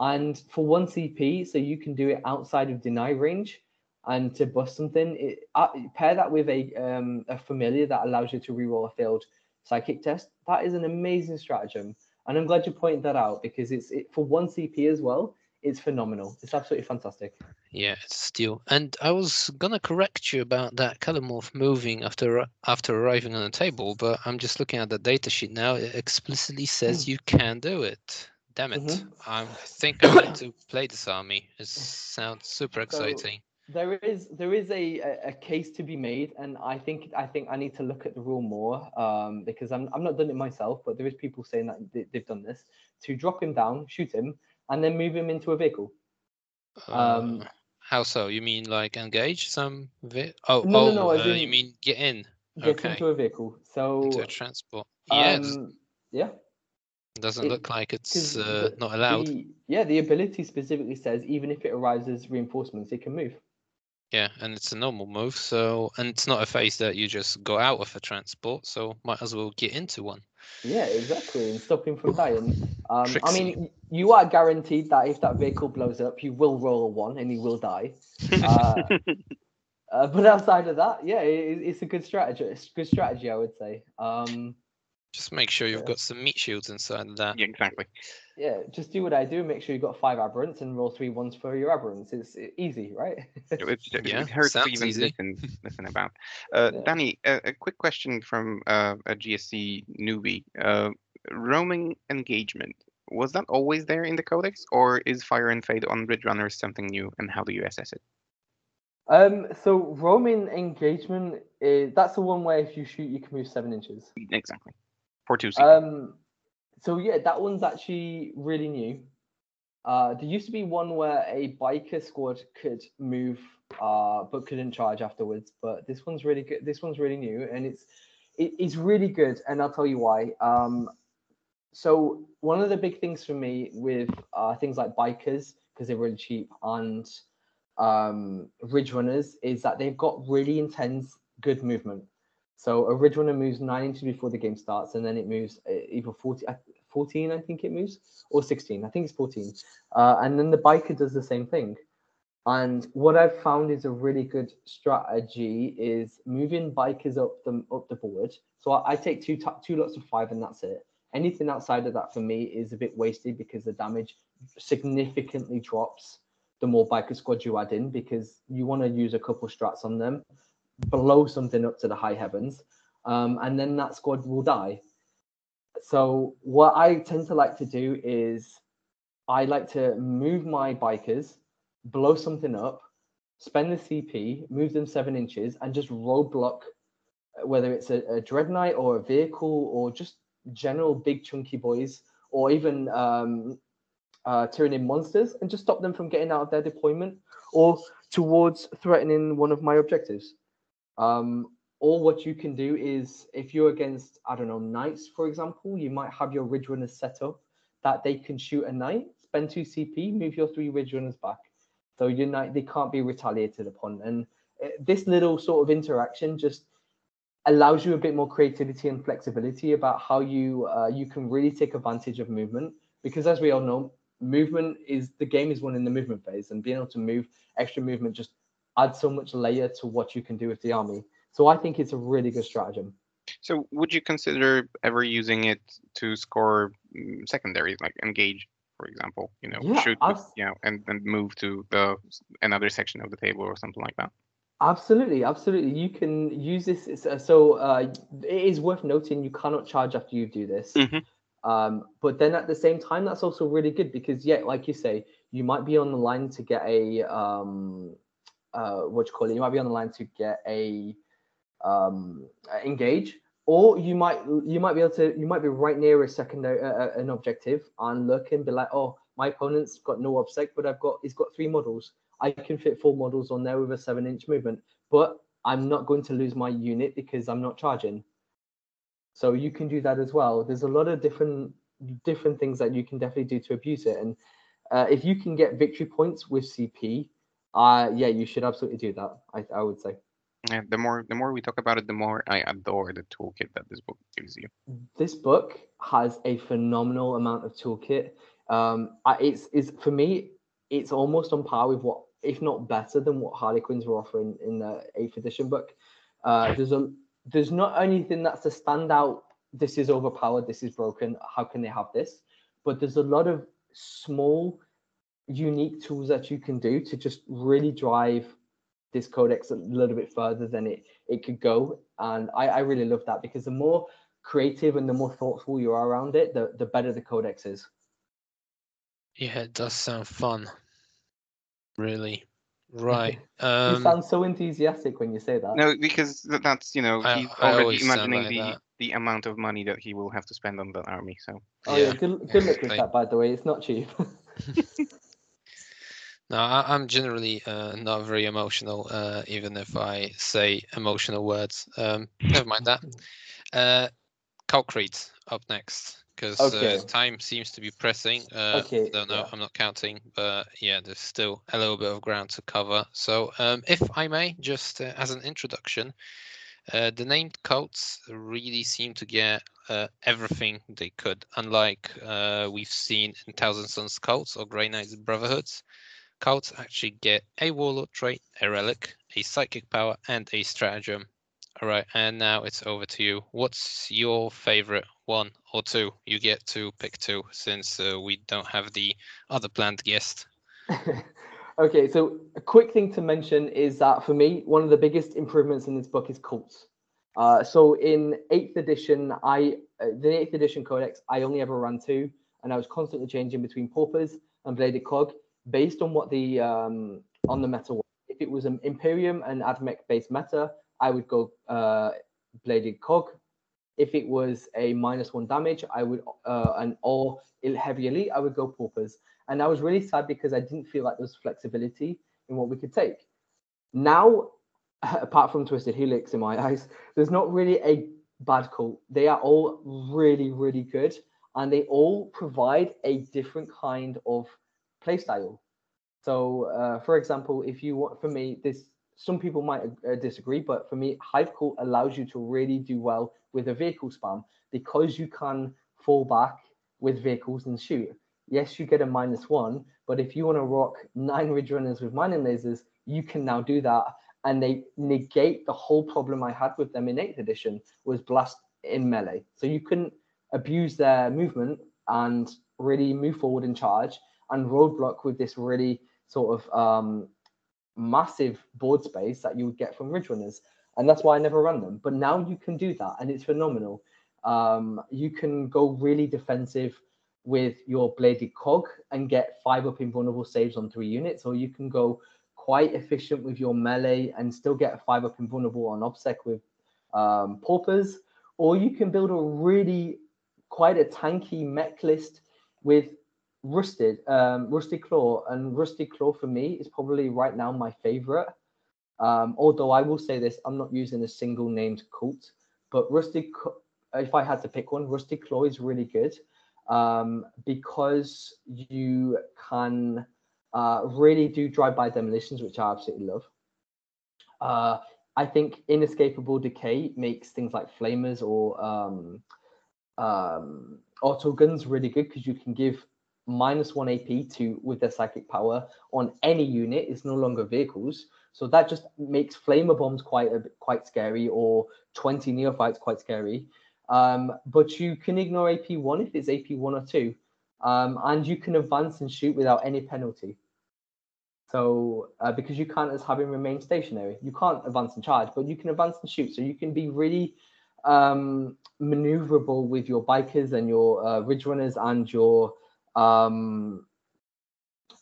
And for one CP, so you can do it outside of deny range, and to bust something, it, uh, pair that with a um, a familiar that allows you to reroll a failed psychic test. That is an amazing stratagem, and I'm glad you pointed that out because it's it, for one CP as well. It's phenomenal. It's absolutely fantastic. Yeah, it's steel. And I was gonna correct you about that Kelermorph moving after after arriving on the table, but I'm just looking at the datasheet now. It explicitly says mm. you can do it. Damn it! Mm-hmm. I think I need to play this army. It sounds super exciting. So there is there is a, a case to be made, and I think I think I need to look at the rule more um, because I'm I'm not done it myself, but there is people saying that they've done this to drop him down, shoot him, and then move him into a vehicle. Um, uh, how so? You mean like engage some? Vi- oh, no, oh, no, no, uh, you mean get in? Get okay. into a vehicle. So into a transport. Yeah. Um, yeah. Doesn't it, look like it's uh, not allowed. The, yeah, the ability specifically says even if it arrives as reinforcements, it can move. Yeah, and it's a normal move, so and it's not a phase that you just go out of a transport, so might as well get into one. Yeah, exactly, and stop him from dying. Um, I mean, you are guaranteed that if that vehicle blows up, you will roll a one and he will die. Uh, uh, but outside of that, yeah, it, it's a good strategy. It's a good strategy, I would say. Um, just make sure you've yeah. got some meat shields inside of that. Yeah, exactly. Yeah, just do what I do. Make sure you've got five aberrants and roll three ones for your aberrants. It's easy, right? it's, yeah, it hurts even easy. listen, listen about. Uh, yeah. Danny, a, a, quick question from uh, a GSC newbie. Uh, roaming engagement, was that always there in the codex, or is Fire and Fade on Ridge Runners something new, and how do you assess it? Um, so roaming engagement, is, that's the one where if you shoot, you can move seven inches. Exactly Um, so yeah, that one's actually really new. Uh, there used to be one where a biker squad could move, uh, but couldn't charge afterwards. But this one's really good. This one's really new, and it's it, it's really good, and I'll tell you why. Um, so one of the big things for me with uh, things like bikers because they're really cheap and um, ridge runners is that they've got really intense good movement. So runner moves nine inches before the game starts, and then it moves uh, either 40, 14, I think it moves, or 16. I think it's 14. Uh, and then the biker does the same thing. And what I've found is a really good strategy is moving bikers up the up the board. So I, I take two two lots of five, and that's it. Anything outside of that for me is a bit wasted because the damage significantly drops the more biker squad you add in because you want to use a couple strats on them, blow something up to the high heavens, um, and then that squad will die. So what I tend to like to do is I like to move my bikers, blow something up, spend the CP, move them seven inches, and just roadblock whether it's a, a dread knight or a vehicle or just general big chunky boys or even um, uh, Tyranid monsters and just stop them from getting out of their deployment or towards threatening one of my objectives. Um, or what you can do is if you're against, I don't know, knights, for example, you might have your ridge runners set up that they can shoot a knight, spend two CP, move your three ridge runners back. So your knight, they can't be retaliated upon. And uh, this little sort of interaction just allows you a bit more creativity and flexibility about how you uh, you can really take advantage of movement because as we all know movement is the game is won in the movement phase, and being able to move extra movement just adds so much layer to what you can do with the army. So I think it's a really good stratagem. So would you consider ever using it to score mm, secondaries, like engage, for example? You know, yeah, shoot, you know, and then move to the another section of the table or something like that. Absolutely, absolutely. You can use this. Uh, so uh, it is worth noting you cannot charge after you do this. Mm-hmm. Um, but then at the same time, that's also really good because, yeah, like you say, you might be on the line to get a um, uh, what you call it. You might be on the line to get a um, engage, or you might you might be able to you might be right near a secondary uh, uh, an objective and look and be like, oh, my opponent's got no obsec, but I've got he's got three models. I can fit four models on there with a seven inch movement, but I'm not going to lose my unit because I'm not charging. So you can do that as well. There's a lot of different different things that you can definitely do to abuse it. And uh, if you can get victory points with CP, uh, yeah, you should absolutely do that. I, I would say. Yeah, the more the more we talk about it, the more I adore the toolkit that this book gives you. This book has a phenomenal amount of toolkit. Um, it's is for me, it's almost on par with what, if not better than what Harlequins were offering in the eighth edition book. Uh, there's a there's not anything that's a standout. This is overpowered. This is broken. How can they have this? But there's a lot of small, unique tools that you can do to just really drive this codex a little bit further than it it could go. And I, I really love that because the more creative and the more thoughtful you are around it, the the better the codex is. Yeah, it does sound fun. Really. Right. Um, you sound so enthusiastic when you say that. No, because that's you know he's I, already imagining like the that. the amount of money that he will have to spend on the army. So. Oh yeah, yeah good, good luck with that. By the way, it's not cheap. no, I, am generally uh, not very emotional, uh, even if I say emotional words. Um, never mind that. Uh, Concrete up next because uh, okay. uh, time seems to be pressing. Uh, okay. Don't know. Yeah. I'm not counting, but yeah, there's still a little bit of ground to cover. So, um, if I may, just uh, as an introduction, uh, the named cults really seem to get uh, everything they could. Unlike we've seen in Thousand Sons cults or Grey Knights Brotherhoods, cults actually get a warlord trait, a relic, a psychic power, and a stratagem. All right, and now it's over to you. What's your favorite one or two. You get to pick two since uh, we don't have the other planned guest. okay, so a quick thing to mention is that for me, one of the biggest improvements in this book is cults. Uh, so in eighth edition, I uh, the eighth edition codex, I only ever ran two, and I was constantly changing between paupers and bladed cog based on what the um, on the meta was. If it was an Imperium and Admech based meta, I would go uh, bladed cog if it was a minus one damage, I would uh, an or heavy elite, I would go paupers. And I was really sad because I didn't feel like there was flexibility in what we could take. Now, apart from Twisted Helix in my eyes, there's not really a bad cult. They are all really, really good, and they all provide a different kind of playstyle. So, uh, for example, if you want, for me, this some people might uh, disagree, but for me, Cult allows you to really do well with a vehicle spam because you can fall back with vehicles and shoot. Yes, you get a minus one, but if you want to rock nine ridge runners with mining lasers, you can now do that. And they negate the whole problem I had with them in 8th edition was blast in melee. So you couldn't abuse their movement and really move forward and charge and roadblock with this really sort of um, massive board space that you would get from ridge runners. And that's why I never run them. But now you can do that and it's phenomenal. Um, you can go really defensive with your bladed cog and get five up invulnerable saves on three units, or you can go quite efficient with your melee and still get five up invulnerable on obsec with um, paupers, or you can build a really quite a tanky mech list with rusted um, rusted claw and Rusty claw for me is probably right now my favorite um, although i will say this i'm not using a single named cult but Rusty, if I had to pick one, Rusty Claw is really good um, because you can uh, really do drive-by demolitions, which I absolutely love. Uh, I think inescapable decay makes things like flamers or um, um, auto guns really good because you can give minus one AP to with their psychic power on any unit. It's no longer vehicles, so that just makes flamer bombs quite a, quite scary or twenty neophytes quite scary. Um, but you can ignore AP1 if it's AP1 or 2. Um, and you can advance and shoot without any penalty. So uh, because you can't as having remain stationary, you can't advance and charge, but you can advance and shoot. So you can be really um, maneuverable with your bikers and your uh, ridge runners and your um,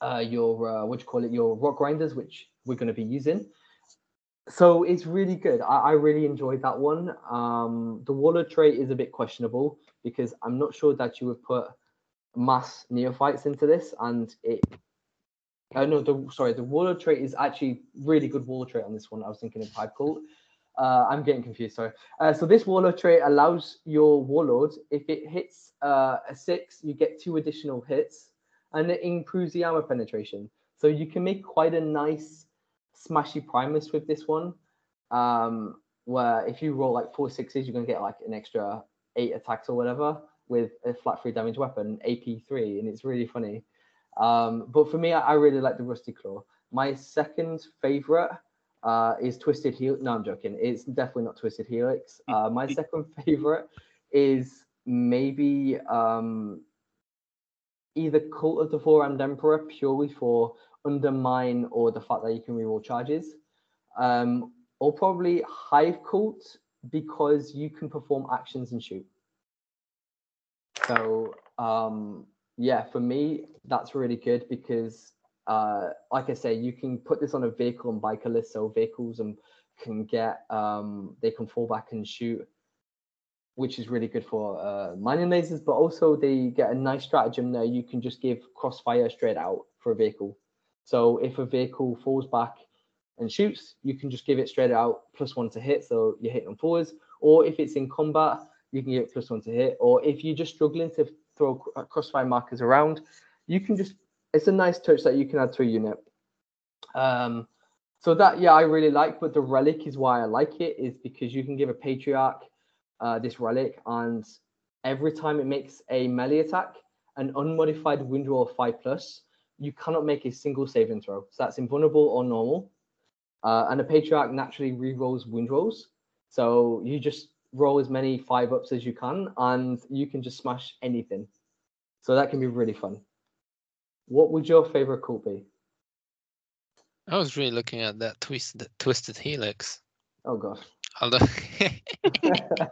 uh, your uh, what you call it, your rock grinders, which we're going to be using so it's really good. I, I really enjoyed that one. Um, the Warlord trait is a bit questionable because I'm not sure that you would put mass neophytes into this, and it. Uh, no, the sorry, the Warlord trait is actually really good Warlord trait on this one. I was thinking of Hive Cult. Uh, I'm getting confused. Sorry. Uh, so this Warlord trait allows your Warlord, if it hits uh, a six, you get two additional hits, and it improves the armor penetration. So you can make quite a nice smashy Primus with this one, um, where if you roll like four sixes, you're gonna get like an extra eight attacks or whatever with a flat three damage weapon, AP three, and it's really funny. Um, but for me, I, I, really like the Rusty Claw. My second favorite uh, is Twisted Helix. No, I'm joking. It's definitely not Twisted Helix. Uh, my second favorite is maybe um, either Cult of the Four Armed Emperor purely for undermine or the fact that you can reroll charges, um, or probably Hive Cult because you can perform actions and shoot. So um, yeah, for me, that's really good because, uh, like I say, you can put this on a vehicle and bike a list, so vehicles and can get um, they can fall back and shoot, which is really good for uh, mining lasers. But also they get a nice stratagem there. You can just give crossfire straight out for a vehicle. So if a vehicle falls back and shoots, you can just give it straight out plus one to hit, so you're hitting on forwards. Or if it's in combat, you can give it plus one to hit. Or if you're just struggling to throw crossfire markers around, you can just, it's a nice touch that you can add to a unit. Um, so that, yeah, I really like, but the relic is why I like it, is because you can give a patriarch uh, this relic, and every time it makes a melee attack, an unmodified wound roll of 5 plus, you cannot make a single saving throw. So that's invulnerable or normal. Uh, and a patriarch naturally re-rolls wound rolls. So you just roll as many five ups as you can, and you can just smash anything. So that can be really fun. What would your favorite cult be? I was really looking at that twisted twisted helix. Oh gosh. Although,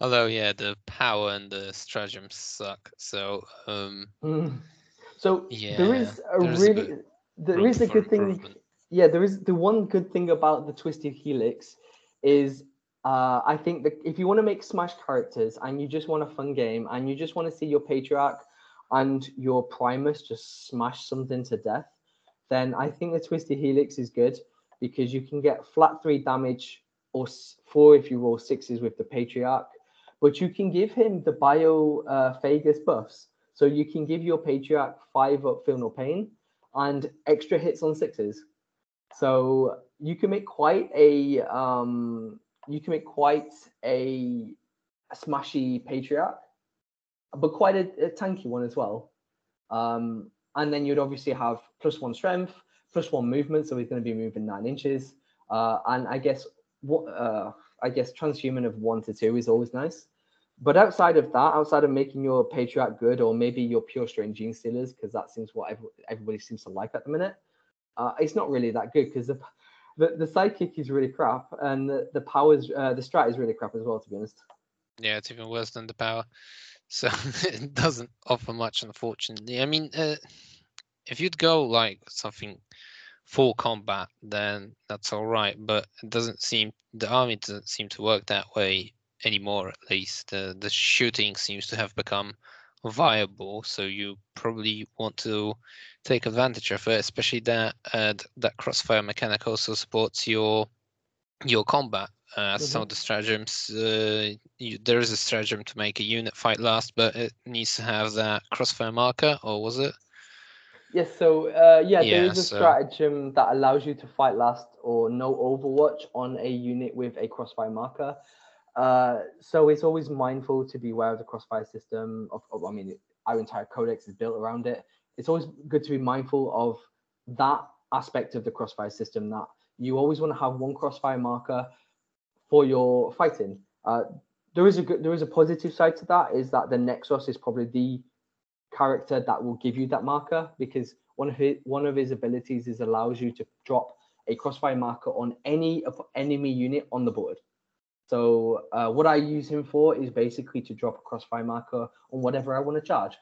although yeah, the power and the stratagem suck. So um, mm. So yeah, there is a really a there is a good thing. Yeah, there is the one good thing about the Twisted Helix is uh, I think that if you want to make Smash characters and you just want a fun game and you just want to see your Patriarch and your Primus just smash something to death, then I think the Twisted Helix is good because you can get flat three damage or four if you roll sixes with the Patriarch, but you can give him the Bio uh, Phagus buffs. So you can give your Patriarch five up Feel No Pain and extra hits on sixes. So you can make quite a um, you can make quite a, a smashy Patriarch. But quite a, a tanky one as well. Um, and then you'd obviously have plus one strength, plus one movement, so he's going to be moving nine inches. Uh, and I guess what uh, I guess transhuman of one to two is always nice. But outside of that, outside of making your patriarch good, or maybe your pure strain genestealers, because that seems what everybody seems to like at the minute, uh, it's not really that good because the, the, the psychic is really crap, and the the powers uh, the strat is really crap as well. To be honest. Yeah, it's even worse than the power. So it doesn't offer much, unfortunately. I mean, uh, if you'd go like something full combat, then that's all right. But it doesn't seem the army doesn't seem to work that way anymore. At least uh, the shooting seems to have become viable. So you probably want to take advantage of it, especially that uh, that crossfire mechanic also supports your your combat. Uh, mm-hmm. Some of the stratagems, uh, you, there is a stratagem to make a unit fight last, but it needs to have that crossfire marker, or was it? Yes, so uh, yeah, yeah, there is a so... stratagem that allows you to fight last or no Overwatch on a unit with a crossfire marker. Uh, so it's always mindful to be aware of the crossfire system. Of, of, I mean, our entire codex is built around it. It's always good to be mindful of that aspect of the crossfire system. That you always want to have one crossfire marker for your fighting. Uh, there is a good, there is a positive side to that. Is that the Nexus is probably the character that will give you that marker because one of his one of his abilities is allows you to drop a crossfire marker on any enemy unit on the board. So uh, what I use him for is basically to drop a crossfire marker on whatever I want to charge.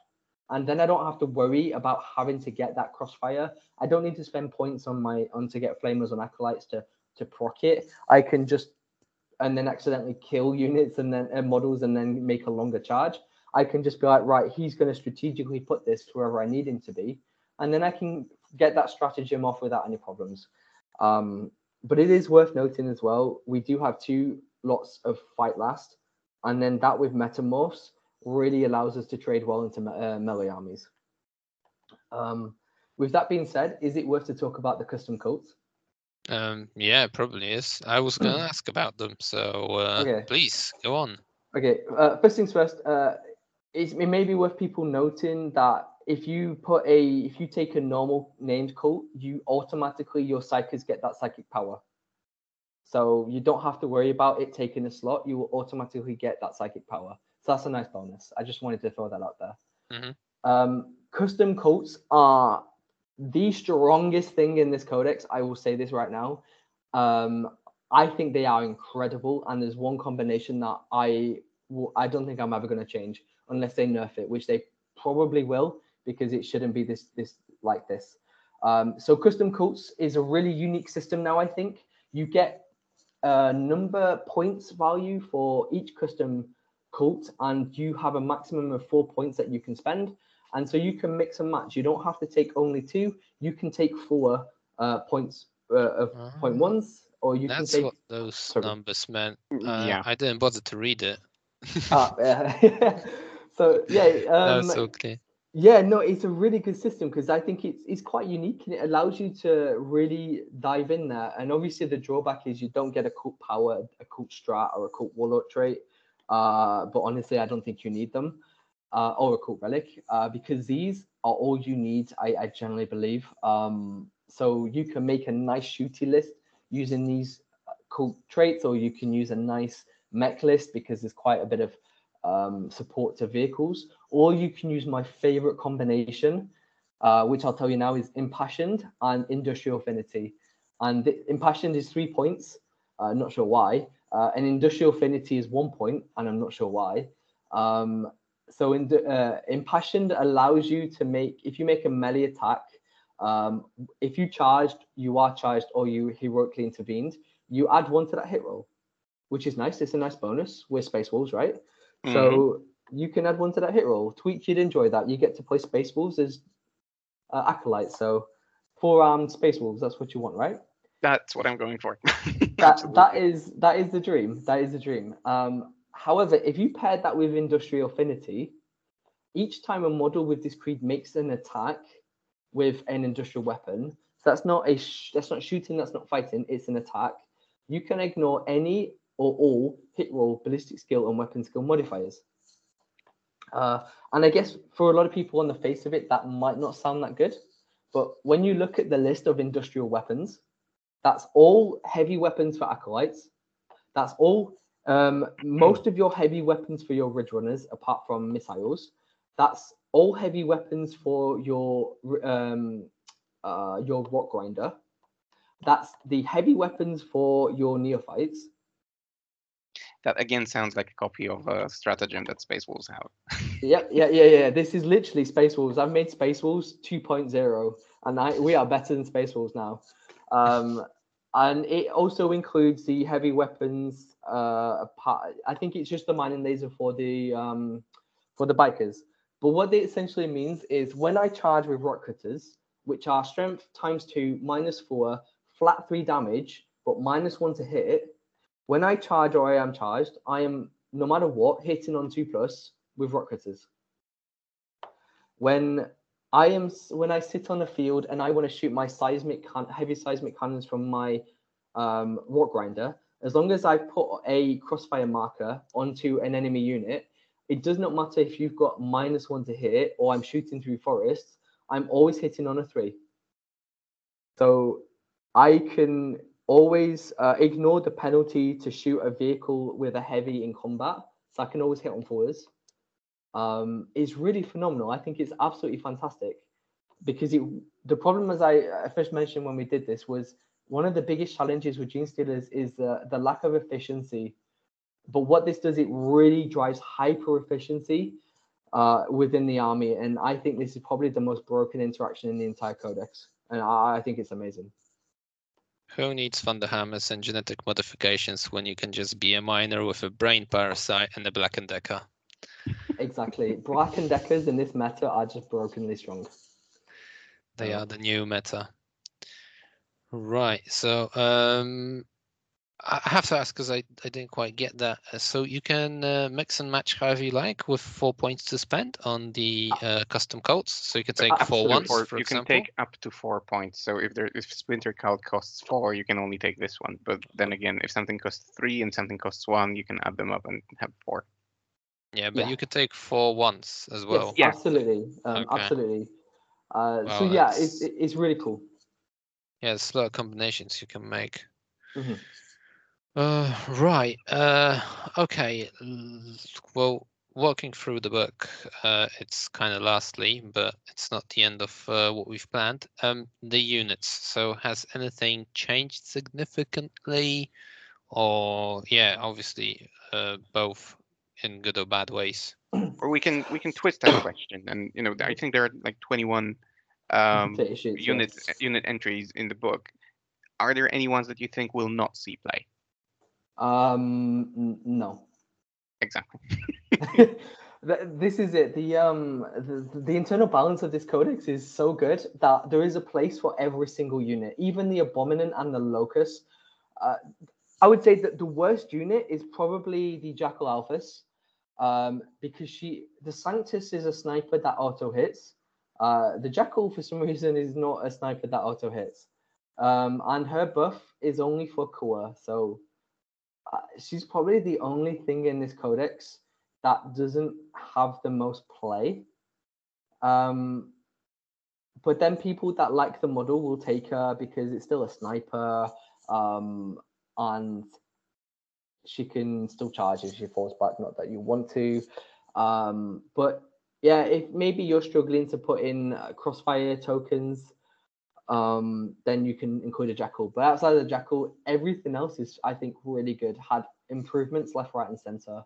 And then I don't have to worry about having to get that crossfire. I don't need to spend points on my on to get flamers on acolytes to to proc it. I can just and then accidentally kill units and then uh, models and then make a longer charge. I can just be like, right, he's going to strategically put this wherever I need him to be, and then I can get that stratagem off without any problems. Um, but it is worth noting as well, we do have two lots of fight last, and then that with metamorphs really allows us to trade well into uh, melee armies. Um, with that being said, is it worth to talk about the custom cults? Um, yeah, it probably is. I was going to ask about them, so uh, okay. please go on. Okay, uh, first things first. Uh, it may be worth people noting that if you put a if you take a normal named cult, you automatically your psykers get that psychic power. So you don't have to worry about it taking a slot. You will automatically get that psychic power. So that's a nice bonus. I just wanted to throw that out there. Mm-hmm. Um, custom cults are the strongest thing in this codex. I will say this right now. Um, I think they are incredible, and there's one combination that I I don't think I'm ever going to change unless they nerf it, which they probably will because it shouldn't be this this like this. Um, so custom cults is a really unique system now. I think you get a number points value for each custom cult, and you have a maximum of four points that you can spend. And so you can mix and match. You don't have to take only two. You can take four uh, points uh, of uh, point ones, or you can take. That's what those Sorry. numbers meant. Uh, yeah. I didn't bother to read it. ah, yeah. So yeah, um, that's okay. Yeah, no, it's a really good system because I think it's it's quite unique and it allows you to really dive in there. And obviously, the drawback is you don't get a cult power, a cult strat, or a cult warlord trait. Uh, but honestly, I don't think you need them, uh, or a cult relic, uh, because these are all you need. I, I generally believe. Um, so you can make a nice shooty list using these uh, cult traits, or you can use a nice mech list because there's quite a bit of um, support to vehicles, or you can use my favorite combination, uh, which I'll tell you now is impassioned and industrial affinity. And the, impassioned is three points. Uh, not sure why. Uh, and industrial affinity is one point, and I'm not sure why. Um, so in uh, impassioned allows you to make if you make a melee attack, um, if you charged, you are charged, or you heroically intervened, you add one to that hit roll, which is nice. It's a nice bonus. We're space wolves, right? Mm-hmm. So you can add one to that hit roll. Tweak, you'd enjoy that. You get to play Space Wolves as uh, acolytes. So four armed Space Wolves. That's what you want, right? That's what I'm going for. that that is that is the dream. That is the dream. Um, however, if you paired that with Industrial Affinity, each time a model with this creed makes an attack with an industrial weapon, so that's not a sh- that's not shooting, that's not fighting, it's an attack. You can ignore any or all hit roll, ballistic skill, and weapon skill modifiers. Uh, and I guess for a lot of people on the face of it, that might not sound that good. But when you look at the list of industrial weapons, that's all heavy weapons for acolytes. That's all um, most of your heavy weapons for your ridge runners, apart from missiles. That's all heavy weapons for your um, uh, your rock grinder. That's the heavy weapons for your neophytes. That again sounds like a copy of a stratagem that Space Wolves have. yeah, yeah, yeah, yeah. This is literally Space Wolves. I've made Space Wolves 2.0, and I, we are better than Space Wolves now. Um, and it also includes the heavy weapons. Uh, part, I think it's just the mining laser for the um, for the bikers. But what it essentially means is when I charge with rock cutters, which are strength times two minus four, flat three damage, but minus one to hit. When I charge or I am charged, I am no matter what hitting on two plus with rock cutters. When I am when I sit on the field and I want to shoot my seismic heavy seismic cannons from my um, rock grinder, as long as I put a crossfire marker onto an enemy unit, it does not matter if you've got minus one to hit or I'm shooting through forests. I'm always hitting on a three. So I can always uh, ignore the penalty to shoot a vehicle with a heavy in combat. So I can always hit on fours um, is really phenomenal. I think it's absolutely fantastic because it, the problem, as I, first mentioned when we did this, was one of the biggest challenges with Genestealers is the, the lack of efficiency. But what this does, it really drives hyper efficiency uh, within the army. And I think this is probably the most broken interaction in the entire codex. And I, I think it's amazing. Who needs Thunderhammers and genetic modifications when you can just be a miner with a brain parasite and a Black and Decker? Exactly. Black and Deckers in this meta are just brokenly strong. They are the new meta. Right. So um, I have to ask because I, I didn't quite get that. Uh, so you can uh, mix and match however you like with four points to spend on the uh, custom cults. So you can take four ones, four, for you example. can take up to four points. So if there if Splinter Cult costs four, you can only take this one. But then again, if something costs three and something costs one, you can add them up and have four. Yeah, but yeah. you could take four once as well. Yes, absolutely, um, okay. absolutely. Uh, well, so yeah, it's it's really cool. Yeah, there's a lot of combinations you can make. Mm-hmm. Uh, right. Uh, okay. Well, walking through the book, uh, it's kind of lastly, but it's not the end of uh, what we've planned. Um, the units. So, has anything changed significantly? Or yeah, obviously, uh, both in good or bad ways. Or we can we can twist that question, and you know I think there are like 21 um, unit yes. unit entries in the book. Are there any ones that you think will not see play? Um, n- no. Exactly. this is it. The um the, the internal balance of this codex is so good that there is a place for every single unit, even the abominant and the Locus. Uh, I would say that the worst unit is probably the Jackal Alphus um, because she the Sanctus is a sniper that auto hits. Uh, the Jackal for some reason is not a sniper that auto hits, um, and her buff is only for core. So uh, she's probably the only thing in this codex that doesn't have the most play. Um, but then people that like the model will take her because it's still a sniper um, and she can still charge if she falls back. Not that you want to, um, but yeah, if maybe you're struggling to put in uh, crossfire tokens, um, then you can include a jackal. But outside of the jackal, everything else is, I think, really good. Had improvements left, right, and center.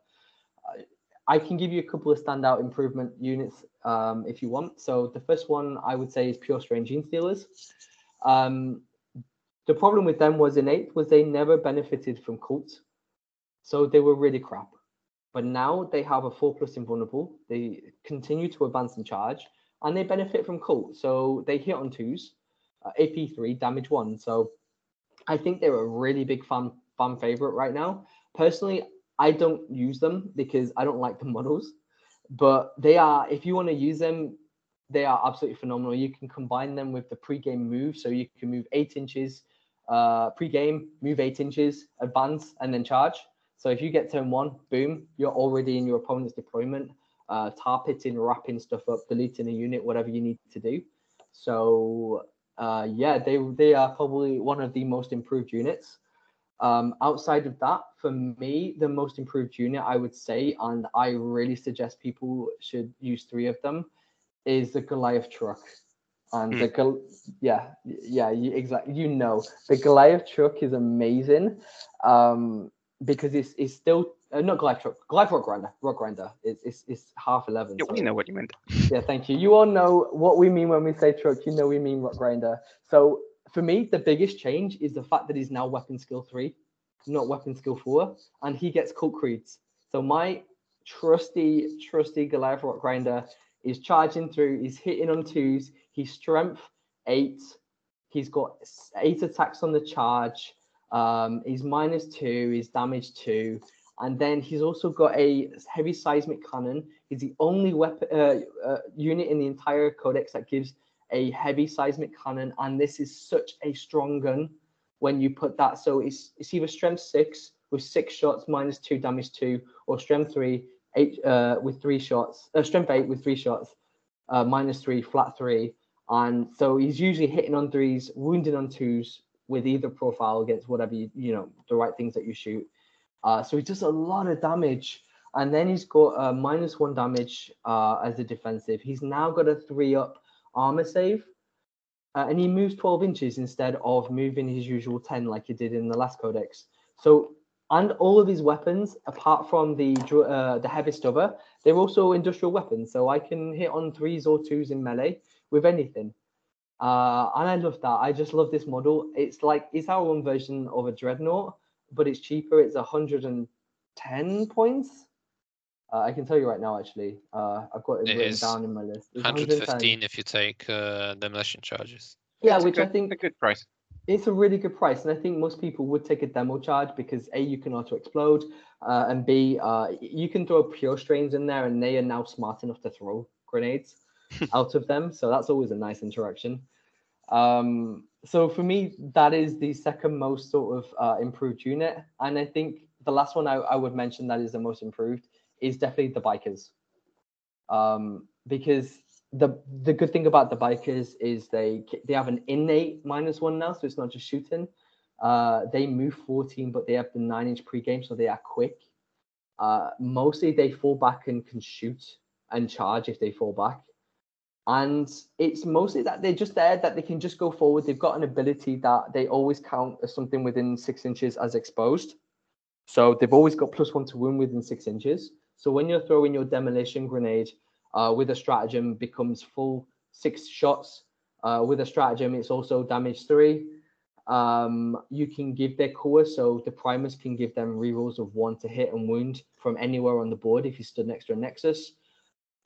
I can give you a couple of standout improvement units um, if you want. So the first one I would say is pure strain Genestealers. Um, the problem with them was in eighth was they never benefited from cult. So they were really crap. But now they have a four plus invulnerable. They continue to advance and charge, and they benefit from cult. So they hit on twos, uh, AP three, damage one. So I think they're a really big fan fan favorite right now. Personally, I don't use them because I don't like the models, but they are. If you want to use them, they are absolutely phenomenal. You can combine them with the pre-game move, so you can move eight inches uh, pre-game, move eight inches, advance, and then charge. So if you get turn one, boom, you're already in your opponent's deployment. uh, tar pitting, wrapping stuff up, deleting a unit, whatever you need to do. So uh, yeah, they they are probably one of the most improved units. Um, outside of that, for me, the most improved unit I would say, and I really suggest people should use three of them, is the Goliath truck. And mm. the Gol- yeah, yeah, you, exactly. You know, the Goliath truck is amazing um, because it's it's still uh, not truck, Goliath rock grinder, rock grinder. It's it's, it's half eleven. Yeah, so. we know what you meant. Yeah, thank you. You all know what we mean when we say truck. You know we mean rock grinder. So for me, the biggest change is the fact that he's now weapon skill three, not weapon skill four, and he gets cult creeds. So my trusty, trusty Goliath rock grinder is charging through. He's hitting on twos. He's strength eight. He's got eight attacks on the charge. Um, he's minus two. He's damage two. And then he's also got a heavy seismic cannon. He's the only weapon uh, uh, unit in the entire codex that gives a heavy seismic cannon, and this is such a strong gun when you put that. So it's it's either strength six with six shots minus two damage two, or strength three eight uh, with three shots, uh, strength eight with three shots, uh, minus three flat three, and so he's usually hitting on threes, wounding on twos with either profile against whatever you you know the right things that you shoot. Uh, so he does a lot of damage. And then he's got a minus one damage uh, as a defensive. He's now got a three up armor save. Uh, and he moves 12 inches instead of moving his usual 10 like he did in the last codex. So, and all of his weapons, apart from the uh, the heavy stubber, they're also industrial weapons. So I can hit on threes or twos in melee with anything. Uh, and I love that. I just love this model. It's like it's our own version of a dreadnought, but it's cheaper. It's 110 points. Uh, I can tell you right now, actually. Uh, I've got it, it written down in my list. It's 115 if you take uh, demolition charges. Yeah, which good, I think a good price. It's a really good price, and I think most people would take a demo charge because a you can auto explode, uh, and b uh, you can throw pure strains in there, and they are now smart enough to throw grenades out of them. So that's always a nice interaction. Um, so for me, that is the second most sort of uh, improved unit, and I think the last one I, I would mention that is the most improved is definitely the bikers. Um, because the the good thing about the bikers is they they have an innate minus one now, so it's not just shooting. Uh, they move 14, but they have the nine inch pregame, so they are quick. Uh, mostly they fall back and can shoot and charge if they fall back. And it's mostly that they're just there that they can just go forward. They've got an ability that they always count as something within six inches as exposed. So they've always got plus one to wound within six inches. So when you're throwing your demolition grenade uh, with a stratagem becomes full six shots. Uh, with a stratagem, it's also damage three. Um, you can give their core, so the Primus can give them rerolls of one to hit and wound from anywhere on the board if you stood next to a nexus.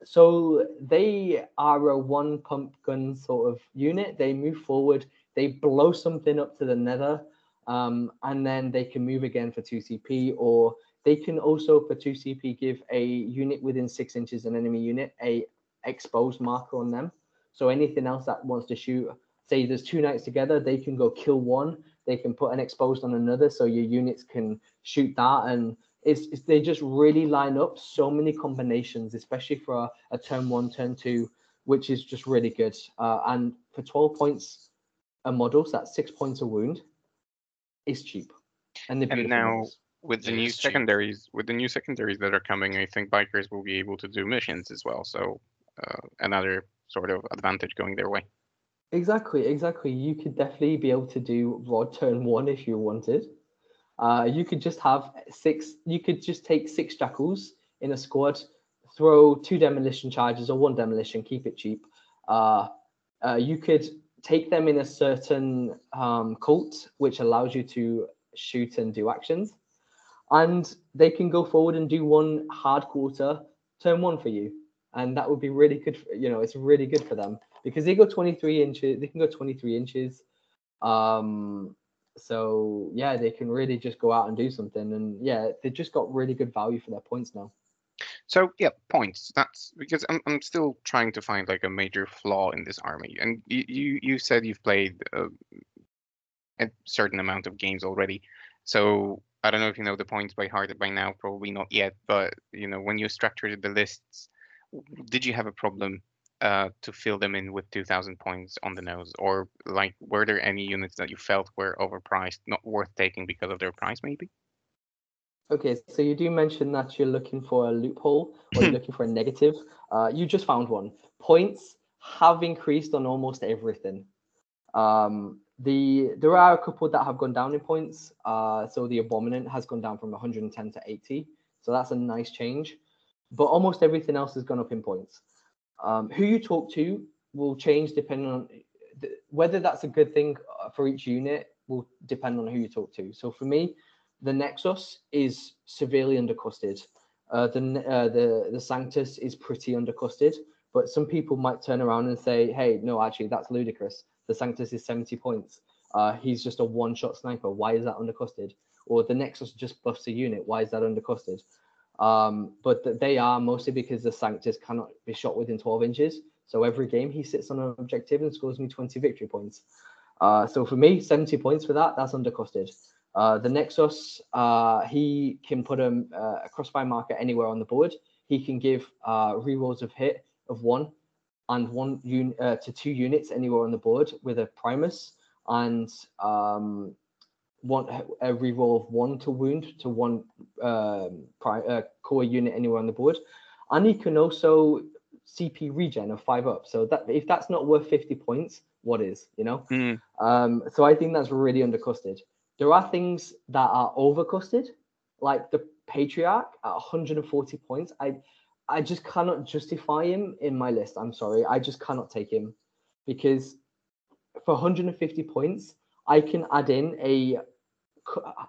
So they are a one pump gun sort of unit. They move forward, they blow something up to the nether, um, and then they can move again for 2 CP or they can also, for 2CP, give a unit within six inches an enemy unit a exposed marker on them. So anything else that wants to shoot, say there's two knights together, they can go kill one. They can put an exposed on another, so your units can shoot that. And it's, it's they just really line up so many combinations, especially for a, a turn one, turn two, which is just really good. Uh, and for 12 points a model, so that's six points a wound, is cheap. And, and now with the new secondaries with the new secondaries that are coming i think bikers will be able to do missions as well. So uh, another sort of advantage going their way. Exactly exactly. You could definitely be able to do rod turn one if you wanted uh, you could just have six you could just take six jackals in a squad throw two demolition charges or one demolition keep it cheap. Uh, uh, you could take them in a certain um, cult which allows you to shoot and do actions. And they can go forward and do one hard quarter turn one for you. And that would be really good for, you know it's really good for them. Because they go 23 inches they can go 23 inches um so yeah they can really just go out and do something and yeah they just got really good value for their points now. So yeah points. That's because i'm, I'm still trying to find like a major flaw in this army and you you, you said you've played uh, a certain amount of games already. So I don't know if you know the points by heart by now, probably not yet, but you know when you structured the lists, did you have a problem uh, to fill them in with 2,000 points on the nose, or like were there any units that you felt were overpriced, not worth taking because of their price, maybe? Okay, so you do mention that you're looking for a loophole or you're looking for a negative. Uh, you just found one. Points have increased on almost everything. Um, the there are a couple that have gone down in points. Uh, so the Abominant has gone down from 110 to 80. So that's a nice change. But almost everything else has gone up in points. Um, who you talk to will change depending on th- whether that's a good thing uh, for each unit will depend on who you talk to. So for me, the Nexus is severely undercosted. Uh, the uh, the the Sanctus is pretty undercosted, but some people might turn around and say, "Hey, no, actually, that's ludicrous. The Sanctus is 70 points. Uh, he's just a one-shot sniper. Why is that undercosted?" Or the Nexus just buffs a unit. Why is that undercosted? Um, but th- they are mostly because the Sanctus cannot be shot within 12 inches. So every game he sits on an objective and scores me 20 victory points. Uh, so for me, 70 points for that, that's undercosted. Uh, the Nexus, uh, he can put a, uh, a crossfire marker anywhere on the board. He can give uh, rerolls of hit of one and one un- uh, to two units anywhere on the board with a Primus and um, one every roll of one to wound to one um, pri- uh, core unit anywhere on the board, and he can also CP regen of five up. So that if that's not worth 50 points, what is? You know. Mm. Um, so I think that's really undercosted. There are things that are overcosted, like the Patriarch at 140 points. I I just cannot justify him in my list. I'm sorry. I just cannot take him because for 150 points, I can add in a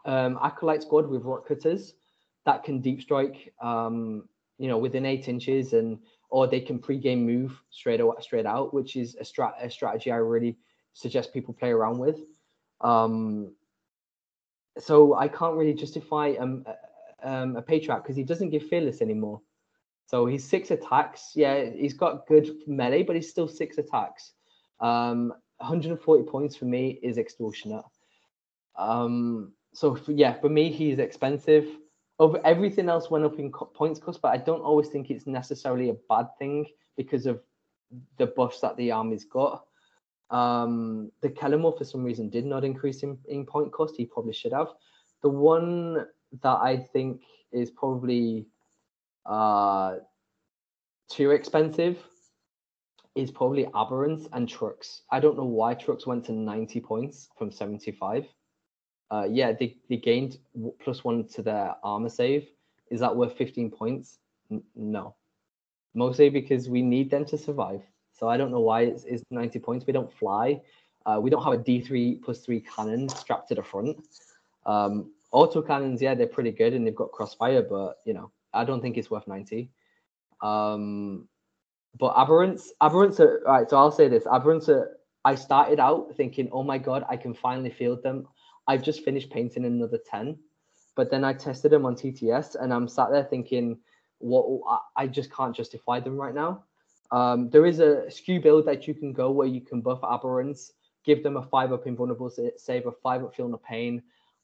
um, acolyte squad with rock cutters that can deep strike, um, you know, within eight inches, and or they can pre-game move straight away, straight out, which is a, strat- a strategy I really suggest people play around with. Um, so I can't really justify um, um, a patriarch because he doesn't give fearless anymore. So he's six attacks. Yeah, he's got good melee, but he's still six attacks. Um, 140 points for me is extortionate. Um, so for, yeah, for me, he's expensive. Over everything else went up in co- points cost, but I don't always think it's necessarily a bad thing because of the buffs that the army's got. Um, the Kelermorph for some reason did not increase in, in point cost. He probably should have. The one that I think is probably uh, too expensive is probably Aberrants and Trucks. I don't know why Trucks went to 90 points from 75. Uh, yeah, they, they gained plus one to their armor save. Is that worth 15 points? N- no. Mostly because we need them to survive. So I don't know why it's, it's 90 points. We don't fly. Uh, we don't have a D3 plus three cannon strapped to the front. Um, auto cannons, yeah, they're pretty good and they've got crossfire, but you know, I don't think it's worth 90. Um, but aberrants, aberrants are right. So I'll say this: aberrants are. I started out thinking, "Oh my god, I can finally field them." I've just finished painting another ten, but then I tested them on TTS, and I'm sat there thinking, "What? I- just can't justify them right now." Um, there is a skew build that you can go where you can buff aberrants, give them a five up invulnerable sa- save, a five up feel no pain,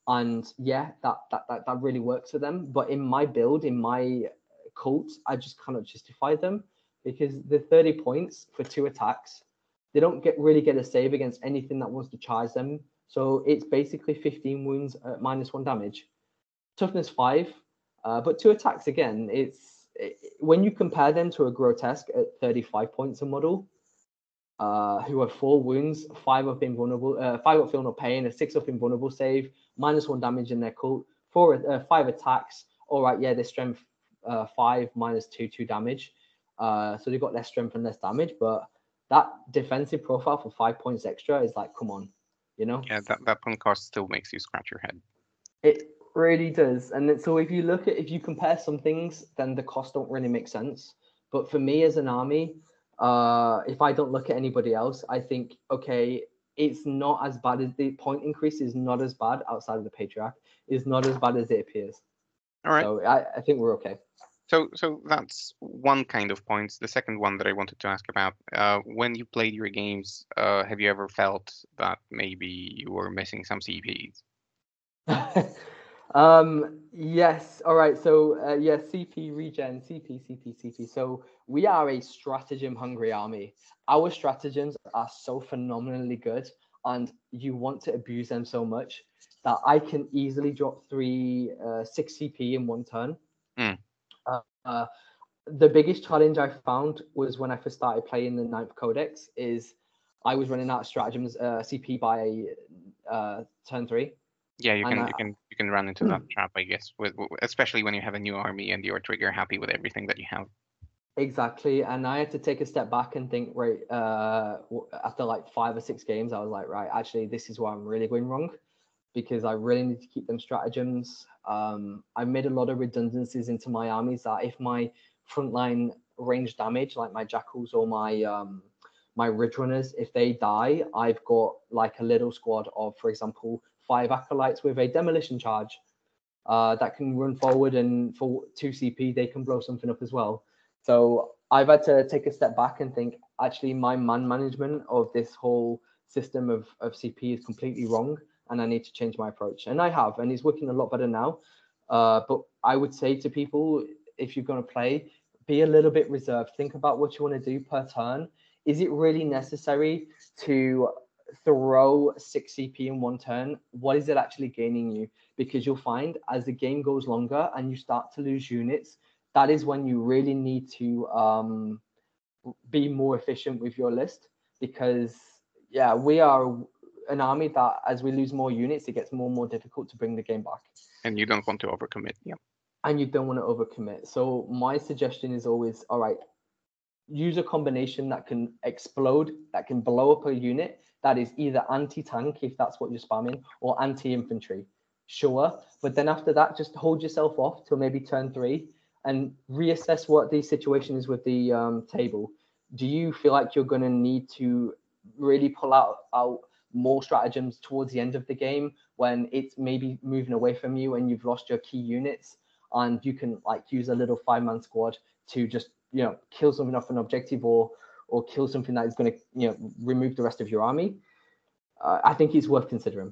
and yeah, that that that, that really works for them. But in my build, in my cult, I just cannot justify them because the 30 points for two attacks, they don't get really get a save against anything that wants to charge them. So it's basically 15 wounds at minus one damage. Toughness five, uh, but two attacks again. It's it, when you compare them to a grotesque at 35 points a model, uh, who have four wounds, five up invulnerable, uh, five up feel no pain, a six up invulnerable save, minus one damage in their cult, four uh, five attacks. All right, yeah, their strength uh, five minus two two damage. Uh, so they've got less strength and less damage, but that defensive profile for five points extra is like, come on, you know? Yeah, that, that point cost still makes you scratch your head. It really does. And then, so if you look at, if you compare some things, then the costs don't really make sense. But for me as an army, uh, if I don't look at anybody else, I think, okay, it's not as bad as the point increase is not as bad outside of the patriarch. Is not as bad as it appears. All right. So I, I think we're okay. So, so that's one kind of points. The second one that I wanted to ask about: uh, when you played your games, uh, have you ever felt that maybe you were missing some CPs? Um, yes. All right. So, uh, yeah, CP regen, CP, CP, CP. So, we are a stratagem hungry army. Our stratagems are so phenomenally good, and you want to abuse them so much that I can easily drop three, uh, six CP in one turn. Mm. Uh, the biggest challenge I found was when I first started playing the ninth codex. Is I was running out of stratagems uh, CP by uh, turn three. Yeah, you can you can you can run into that trap, I guess, with especially when you have a new army and you're trigger happy with everything that you have. Exactly, and I had to take a step back and think. Right, uh, after like five or six games, I was like, right, actually, this is where I'm really going wrong, because I really need to keep them stratagems. Um, I made a lot of redundancies into my armies that if my frontline range damage, like my jackals or my um, my ridge runners, if they die, I've got like a little squad of, for example, five acolytes with a demolition charge uh, that can run forward, and for two CP, they can blow something up as well. So I've had to take a step back and think actually my man management of this whole system of, of CP is completely wrong and I need to change my approach. And I have, and it's working a lot better now. Uh, but I would say to people, if you're going to play, be a little bit reserved. Think about what you want to do per turn. Is it really necessary to throw six CP in one turn? What is it actually gaining you? Because you'll find as the game goes longer and you start to lose units, that is when you really need to um, be more efficient with your list. Because yeah, we are an army that as we lose more units, it gets more and more difficult to bring the game back And you don't want to overcommit. Yeah. and you don't want to overcommit. So my suggestion is always, all right, use a combination that can explode, that can blow up a unit that is either anti-tank if that's what you're spamming, or anti-infantry. Sure, but then after that, just hold yourself off till maybe turn three and reassess what the situation is with the um, table. Do you feel like you're going to need to really pull out out more stratagems towards the end of the game when it's maybe moving away from you and you've lost your key units? and you can like use a little five man squad to just you know kill something off an objective or or kill something that is going to you know remove the rest of your army uh, i think it's worth considering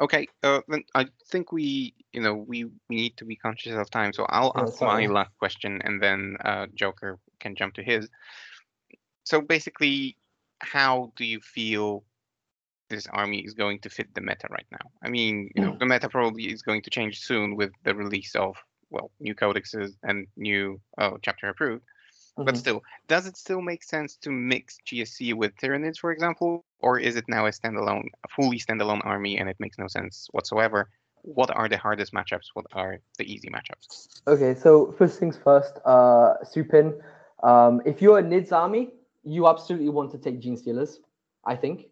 Okay. Uh, then I think we you know we, we need to be conscious of time, so I'll ask my last question and then uh, Joker can jump to his. So basically, how do you feel this army is going to fit the meta right now? I mean, you know, the meta probably is going to change soon with the release of well, new codexes and new uh, chapter approved. But Mhm. still, does it still make sense to mix GSC with Tyranids, for example, or is it now a standalone, a fully standalone army, and it makes no sense whatsoever? What are the hardest matchups? What are the easy matchups? okay so first things first uh souping um if you're a nids army you absolutely want to take gene stealers i think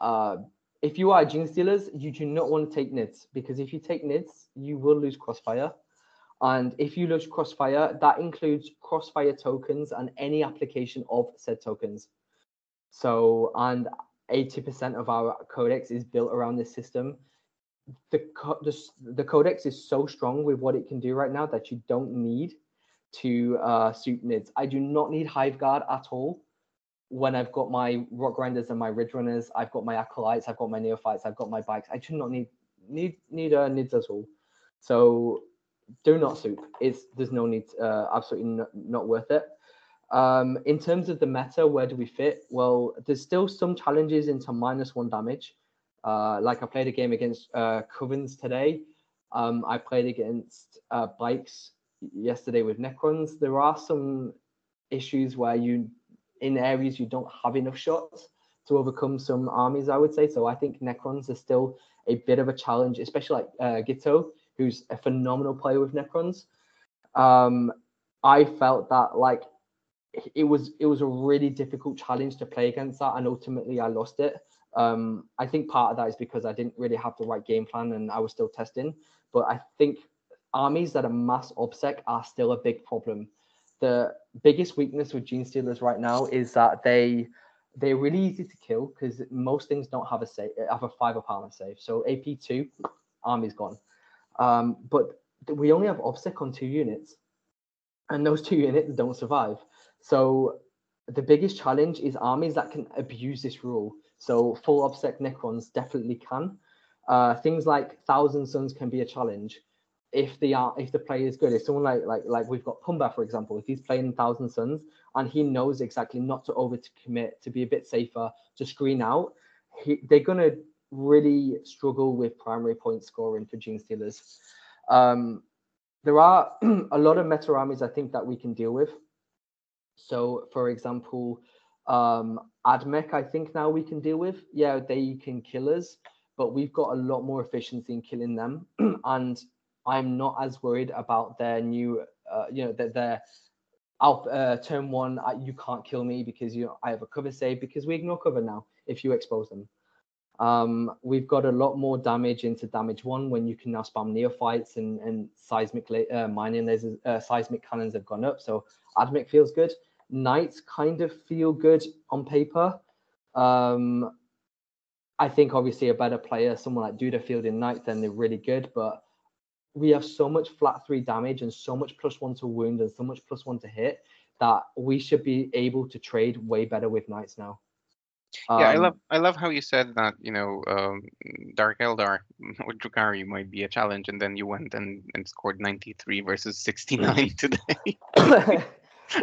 uh if you are gene stealers you do not want to take nids because if you take nids you will lose crossfire and if you lose crossfire that includes crossfire tokens and any application of said tokens so and 80% of our codex is built around this system the, co- the the codex is so strong with what it can do right now that you don't need to uh, soup nids. I do not need hive guard at all. When I've got my rock grinders and my ridge runners, I've got my acolytes, I've got my neophytes, I've got my bikes. I do not need need need uh, nids at all. So do not soup. It's there's no need. Uh, absolutely not, not worth it. Um, in terms of the meta, where do we fit? Well, there's still some challenges into minus one damage. Uh, like I played a game against uh, Covens today. Um, I played against uh, Bikes yesterday with Necrons. There are some issues where you, in areas you don't have enough shots to overcome some armies. I would say so. I think Necrons are still a bit of a challenge, especially like uh, Gito, who's a phenomenal player with Necrons. Um, I felt that like it was it was a really difficult challenge to play against that, and ultimately I lost it. Um, I think part of that is because I didn't really have the right game plan and I was still testing. But I think armies that are mass obsec are still a big problem. The biggest weakness with Gene Stealers right now is that they they're really easy to kill because most things don't have a save have a five of armor save. So AP two, army's gone. Um, but we only have obsec on two units, and those two units don't survive. So the biggest challenge is armies that can abuse this rule. So full obsec Necrons definitely can. Uh, things like Thousand Suns can be a challenge if the are if the player is good. If someone like like like we've got Pumba for example, if he's playing Thousand Suns and he knows exactly not to over to commit, to be a bit safer, to screen out, he, they're gonna really struggle with primary point scoring for Genestealers. Um, there are a lot of meta armies I think that we can deal with. So, for example, um, Admech, I think now we can deal with. Yeah, they can kill us, but we've got a lot more efficiency in killing them. and I'm not as worried about their new, uh, you know, that their out uh, turn one, uh, you can't kill me because you know, I have a cover save because we ignore cover now if you expose them. Um, we've got a lot more damage into damage one when you can now spam neophytes and, and seismic uh, mining lasers, uh, seismic cannons have gone up. So Admech feels good. Knights kind of feel good on paper. Um, I think obviously a better player, someone like Duda fielding Knights, then they're really good. But we have so much flat three damage and so much plus one to wound and so much plus one to hit that we should be able to trade way better with Knights now. Um, yeah, I love um, I love how you said that you know um, Dark Eldar or Drukhari might be a challenge, and then you went and, and scored 93 versus 69 today. well,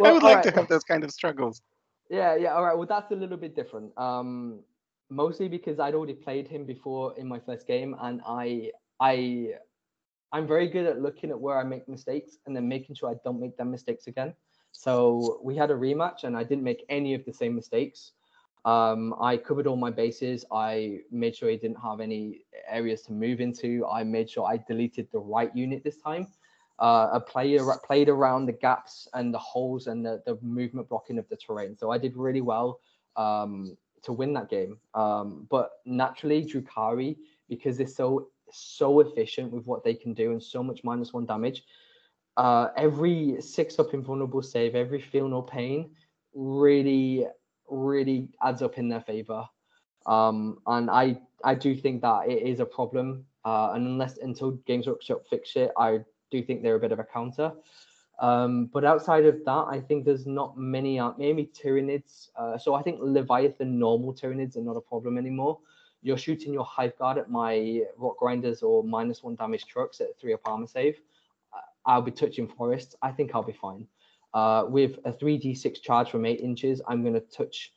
I would like right. to have those kind of struggles. Yeah, yeah, all right. Well, that's a little bit different. Um, mostly because I'd already played him before in my first game, and I I I'm very good at looking at where I make mistakes and then making sure I don't make them mistakes again. So we had a rematch, and I didn't make any of the same mistakes. Um, I covered all my bases. I made sure he didn't have any areas to move into. I made sure I deleted the right unit this time. Uh, I played, played around the gaps and the holes and the, the movement blocking of the terrain. So I did really well um, to win that game. Um, but naturally, Drukari, because they're so so efficient with what they can do and so much minus one damage, uh, every six up invulnerable save, every feel no pain really really adds up in their favor. Um, and I I do think that it is a problem. Uh, and unless until Games Workshop fix it, I do think they're a bit of a counter. Um, but outside of that, I think there's not many, uh, maybe Tyranids. Uh, so I think Leviathan normal Tyranids are not a problem anymore. You're shooting your Hive Guard at my Rock Grinders or minus one damage trucks at three up armor save. Uh, I'll be touching forests. I think I'll be fine. Uh, with a 3d6 charge from 8 inches, I'm going to touch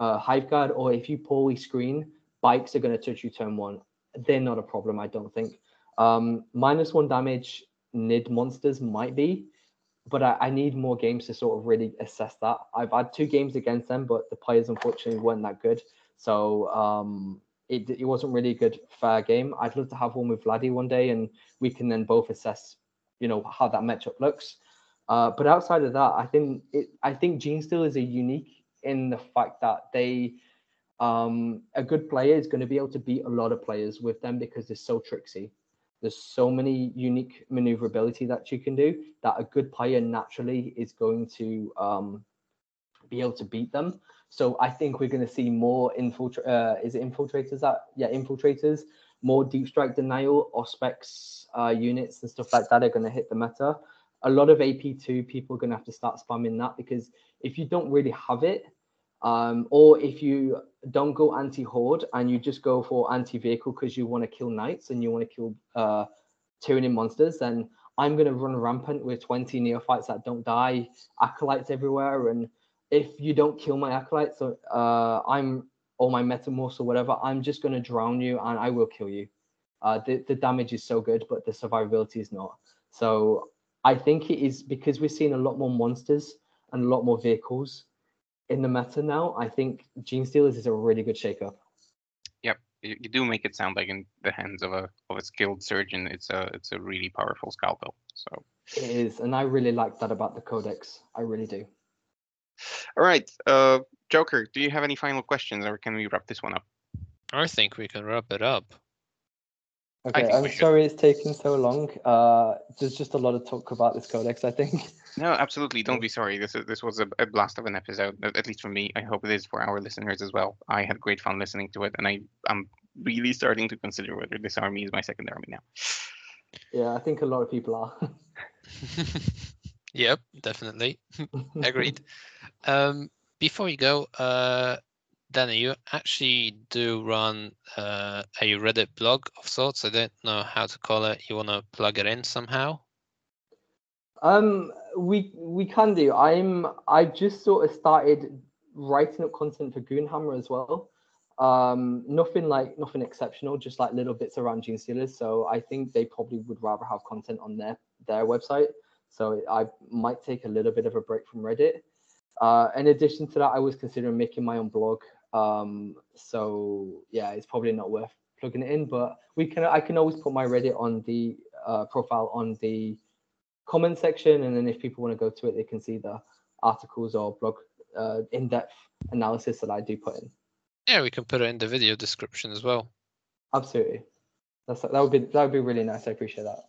uh, Hive Guard, or if you poorly screen, bikes are going to touch you turn one. They're not a problem, I don't think. Um, minus one damage Nid monsters might be, but I, I, need more games to sort of really assess that. I've had two games against them, but the players unfortunately weren't that good. So um, it, it wasn't really a good fair game. I'd love to have one with Vladdy one day, and we can then both assess, you know, how that matchup looks. Uh, but outside of that, I think it, I think Genestealers is a unique in the fact that they um, a good player is going to be able to beat a lot of players with them because they're so tricksy. There's so many unique maneuverability that you can do that a good player naturally is going to um, be able to beat them. So I think we're going to see more infiltrat. Uh, is it infiltrators? That yeah, infiltrators. More deep strike denial, auspex uh, units and stuff like that are going to hit the meta a lot of AP2 people are going to have to start spamming that because if you don't really have it, um, or if you don't go anti-horde and you just go for anti-vehicle because you want to kill knights and you want to kill uh, Tyranid monsters, then I'm going to run rampant with 20 neophytes that don't die, acolytes everywhere, and if you don't kill my acolytes, uh, I'm or my metamorphs or whatever, I'm just going to drown you and I will kill you. Uh, the, the damage is so good, but the survivability is not. So I think it is because we're seeing a lot more monsters and a lot more vehicles in the meta now. I think Genestealers is a really good shakeup. Yep, you, you do make it sound like in the hands of a of a skilled surgeon, it's a it's a really powerful scalpel. So it is, and I really like that about the codex. I really do. All right, uh, Joker, do you have any final questions, or can we wrap this one up? I think we can wrap it up. Okay, I'm sorry it's taking so long. Uh, there's just a lot of talk about this codex, I think. No, absolutely. Don't be sorry. This is this was a, a, blast of an episode, at least for me. I hope it is for our listeners as well. I had great fun listening to it, and I I'm really starting to consider whether this army is my second army now. Yeah, I think a lot of people are. yep, definitely. Agreed. Um, before you go, uh, Danny, you actually do run uh, a Reddit blog of sorts. I don't know how to call it. You want to plug it in somehow? Um, we we can do. I'm I just sort of started writing up content for Goonhammer as well. Um, nothing like nothing exceptional, just like little bits around Genestealers. So I think they probably would rather have content on their their website. So I might take a little bit of a break from Reddit. Uh, in addition to that, I was considering making my own blog. Um, so yeah, it's probably not worth plugging it in, but we can. I can always put my Reddit on the uh, profile on the comment section, and then if people want to go to it, they can see the articles or blog uh, in-depth analysis that I do put in. Yeah, we can put it in the video description as well. Absolutely. That's that would be that would be really nice. I appreciate that.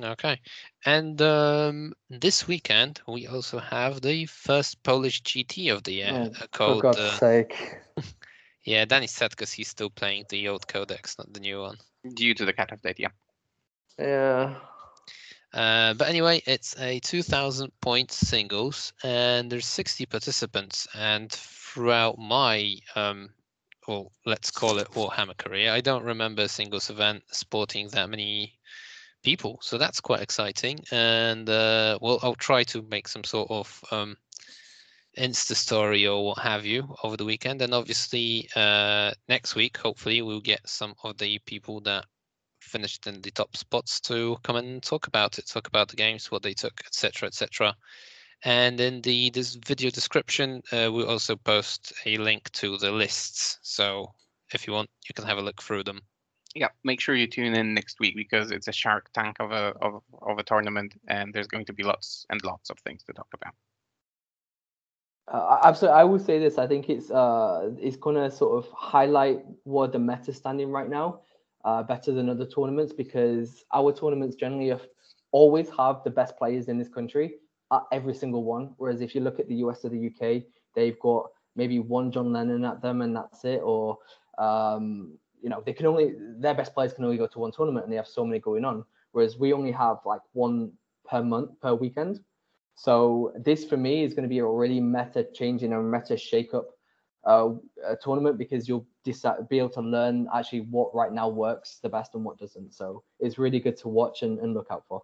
Okay, and um, this weekend we also have the first Polish GT of the year Oh, uh, For called. God's Uh, sake. yeah, Danny said because he's still playing the old codex, not the new one. Due to the cut update, yeah. Yeah. Uh, but anyway, it's a 2,000 point singles, and there's 60 participants. And throughout my, um, well, let's call it Warhammer career, I don't remember a singles event sporting that many people. So that's quite exciting. And uh, well, I'll try to make some sort of um, Insta story or what have you over the weekend. And obviously, uh, next week, hopefully, we'll get some of the people that finished in the top spots to come and talk about it, talk about the games, what they took, etc., etc. And in the this video description, uh, we'll also post a link to the lists. So if you want, you can have a look through them. Yeah, make sure you tune in next week because it's a shark tank of a of, of a tournament and there's going to be lots and lots of things to talk about. Uh, absolutely, I will say this. I think it's uh, it's gonna sort of highlight what the meta standing right now, uh, better than other tournaments because our tournaments generally have, always have the best players in this country at every single one. Whereas if you look at the US or the UK, they've got maybe one John Lennon at them and that's it, or um, you know they can only their best players can only go to one tournament and they have so many going on. Whereas we only have like one per month per weekend. So this for me is going to be a really meta changing and meta shake up uh, tournament because you'll decide, be able to learn actually what right now works the best and what doesn't. So it's really good to watch and, and look out for.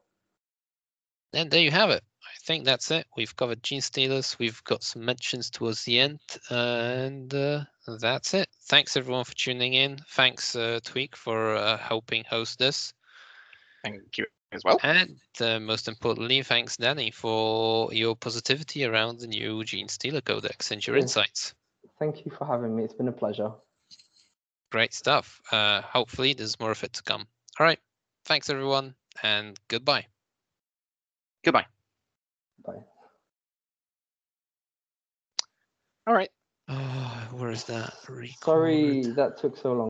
And there you have it. I think that's it. We've covered Genestealers. We've got some mentions towards the end, and uh, that's it. Thanks everyone for tuning in. Thanks uh, Tweak for uh, helping host this. Thank you as well. And uh, most importantly, thanks, Danny, for your positivity around the new Genestealer Codex and your Yeah. insights. Thank you for having me. It's been a pleasure. Great stuff. Uh, hopefully, there's more of it to come. All right. Thanks, everyone, and goodbye. Goodbye. Bye. All right. Oh, where is that? Record. Sorry that took so long.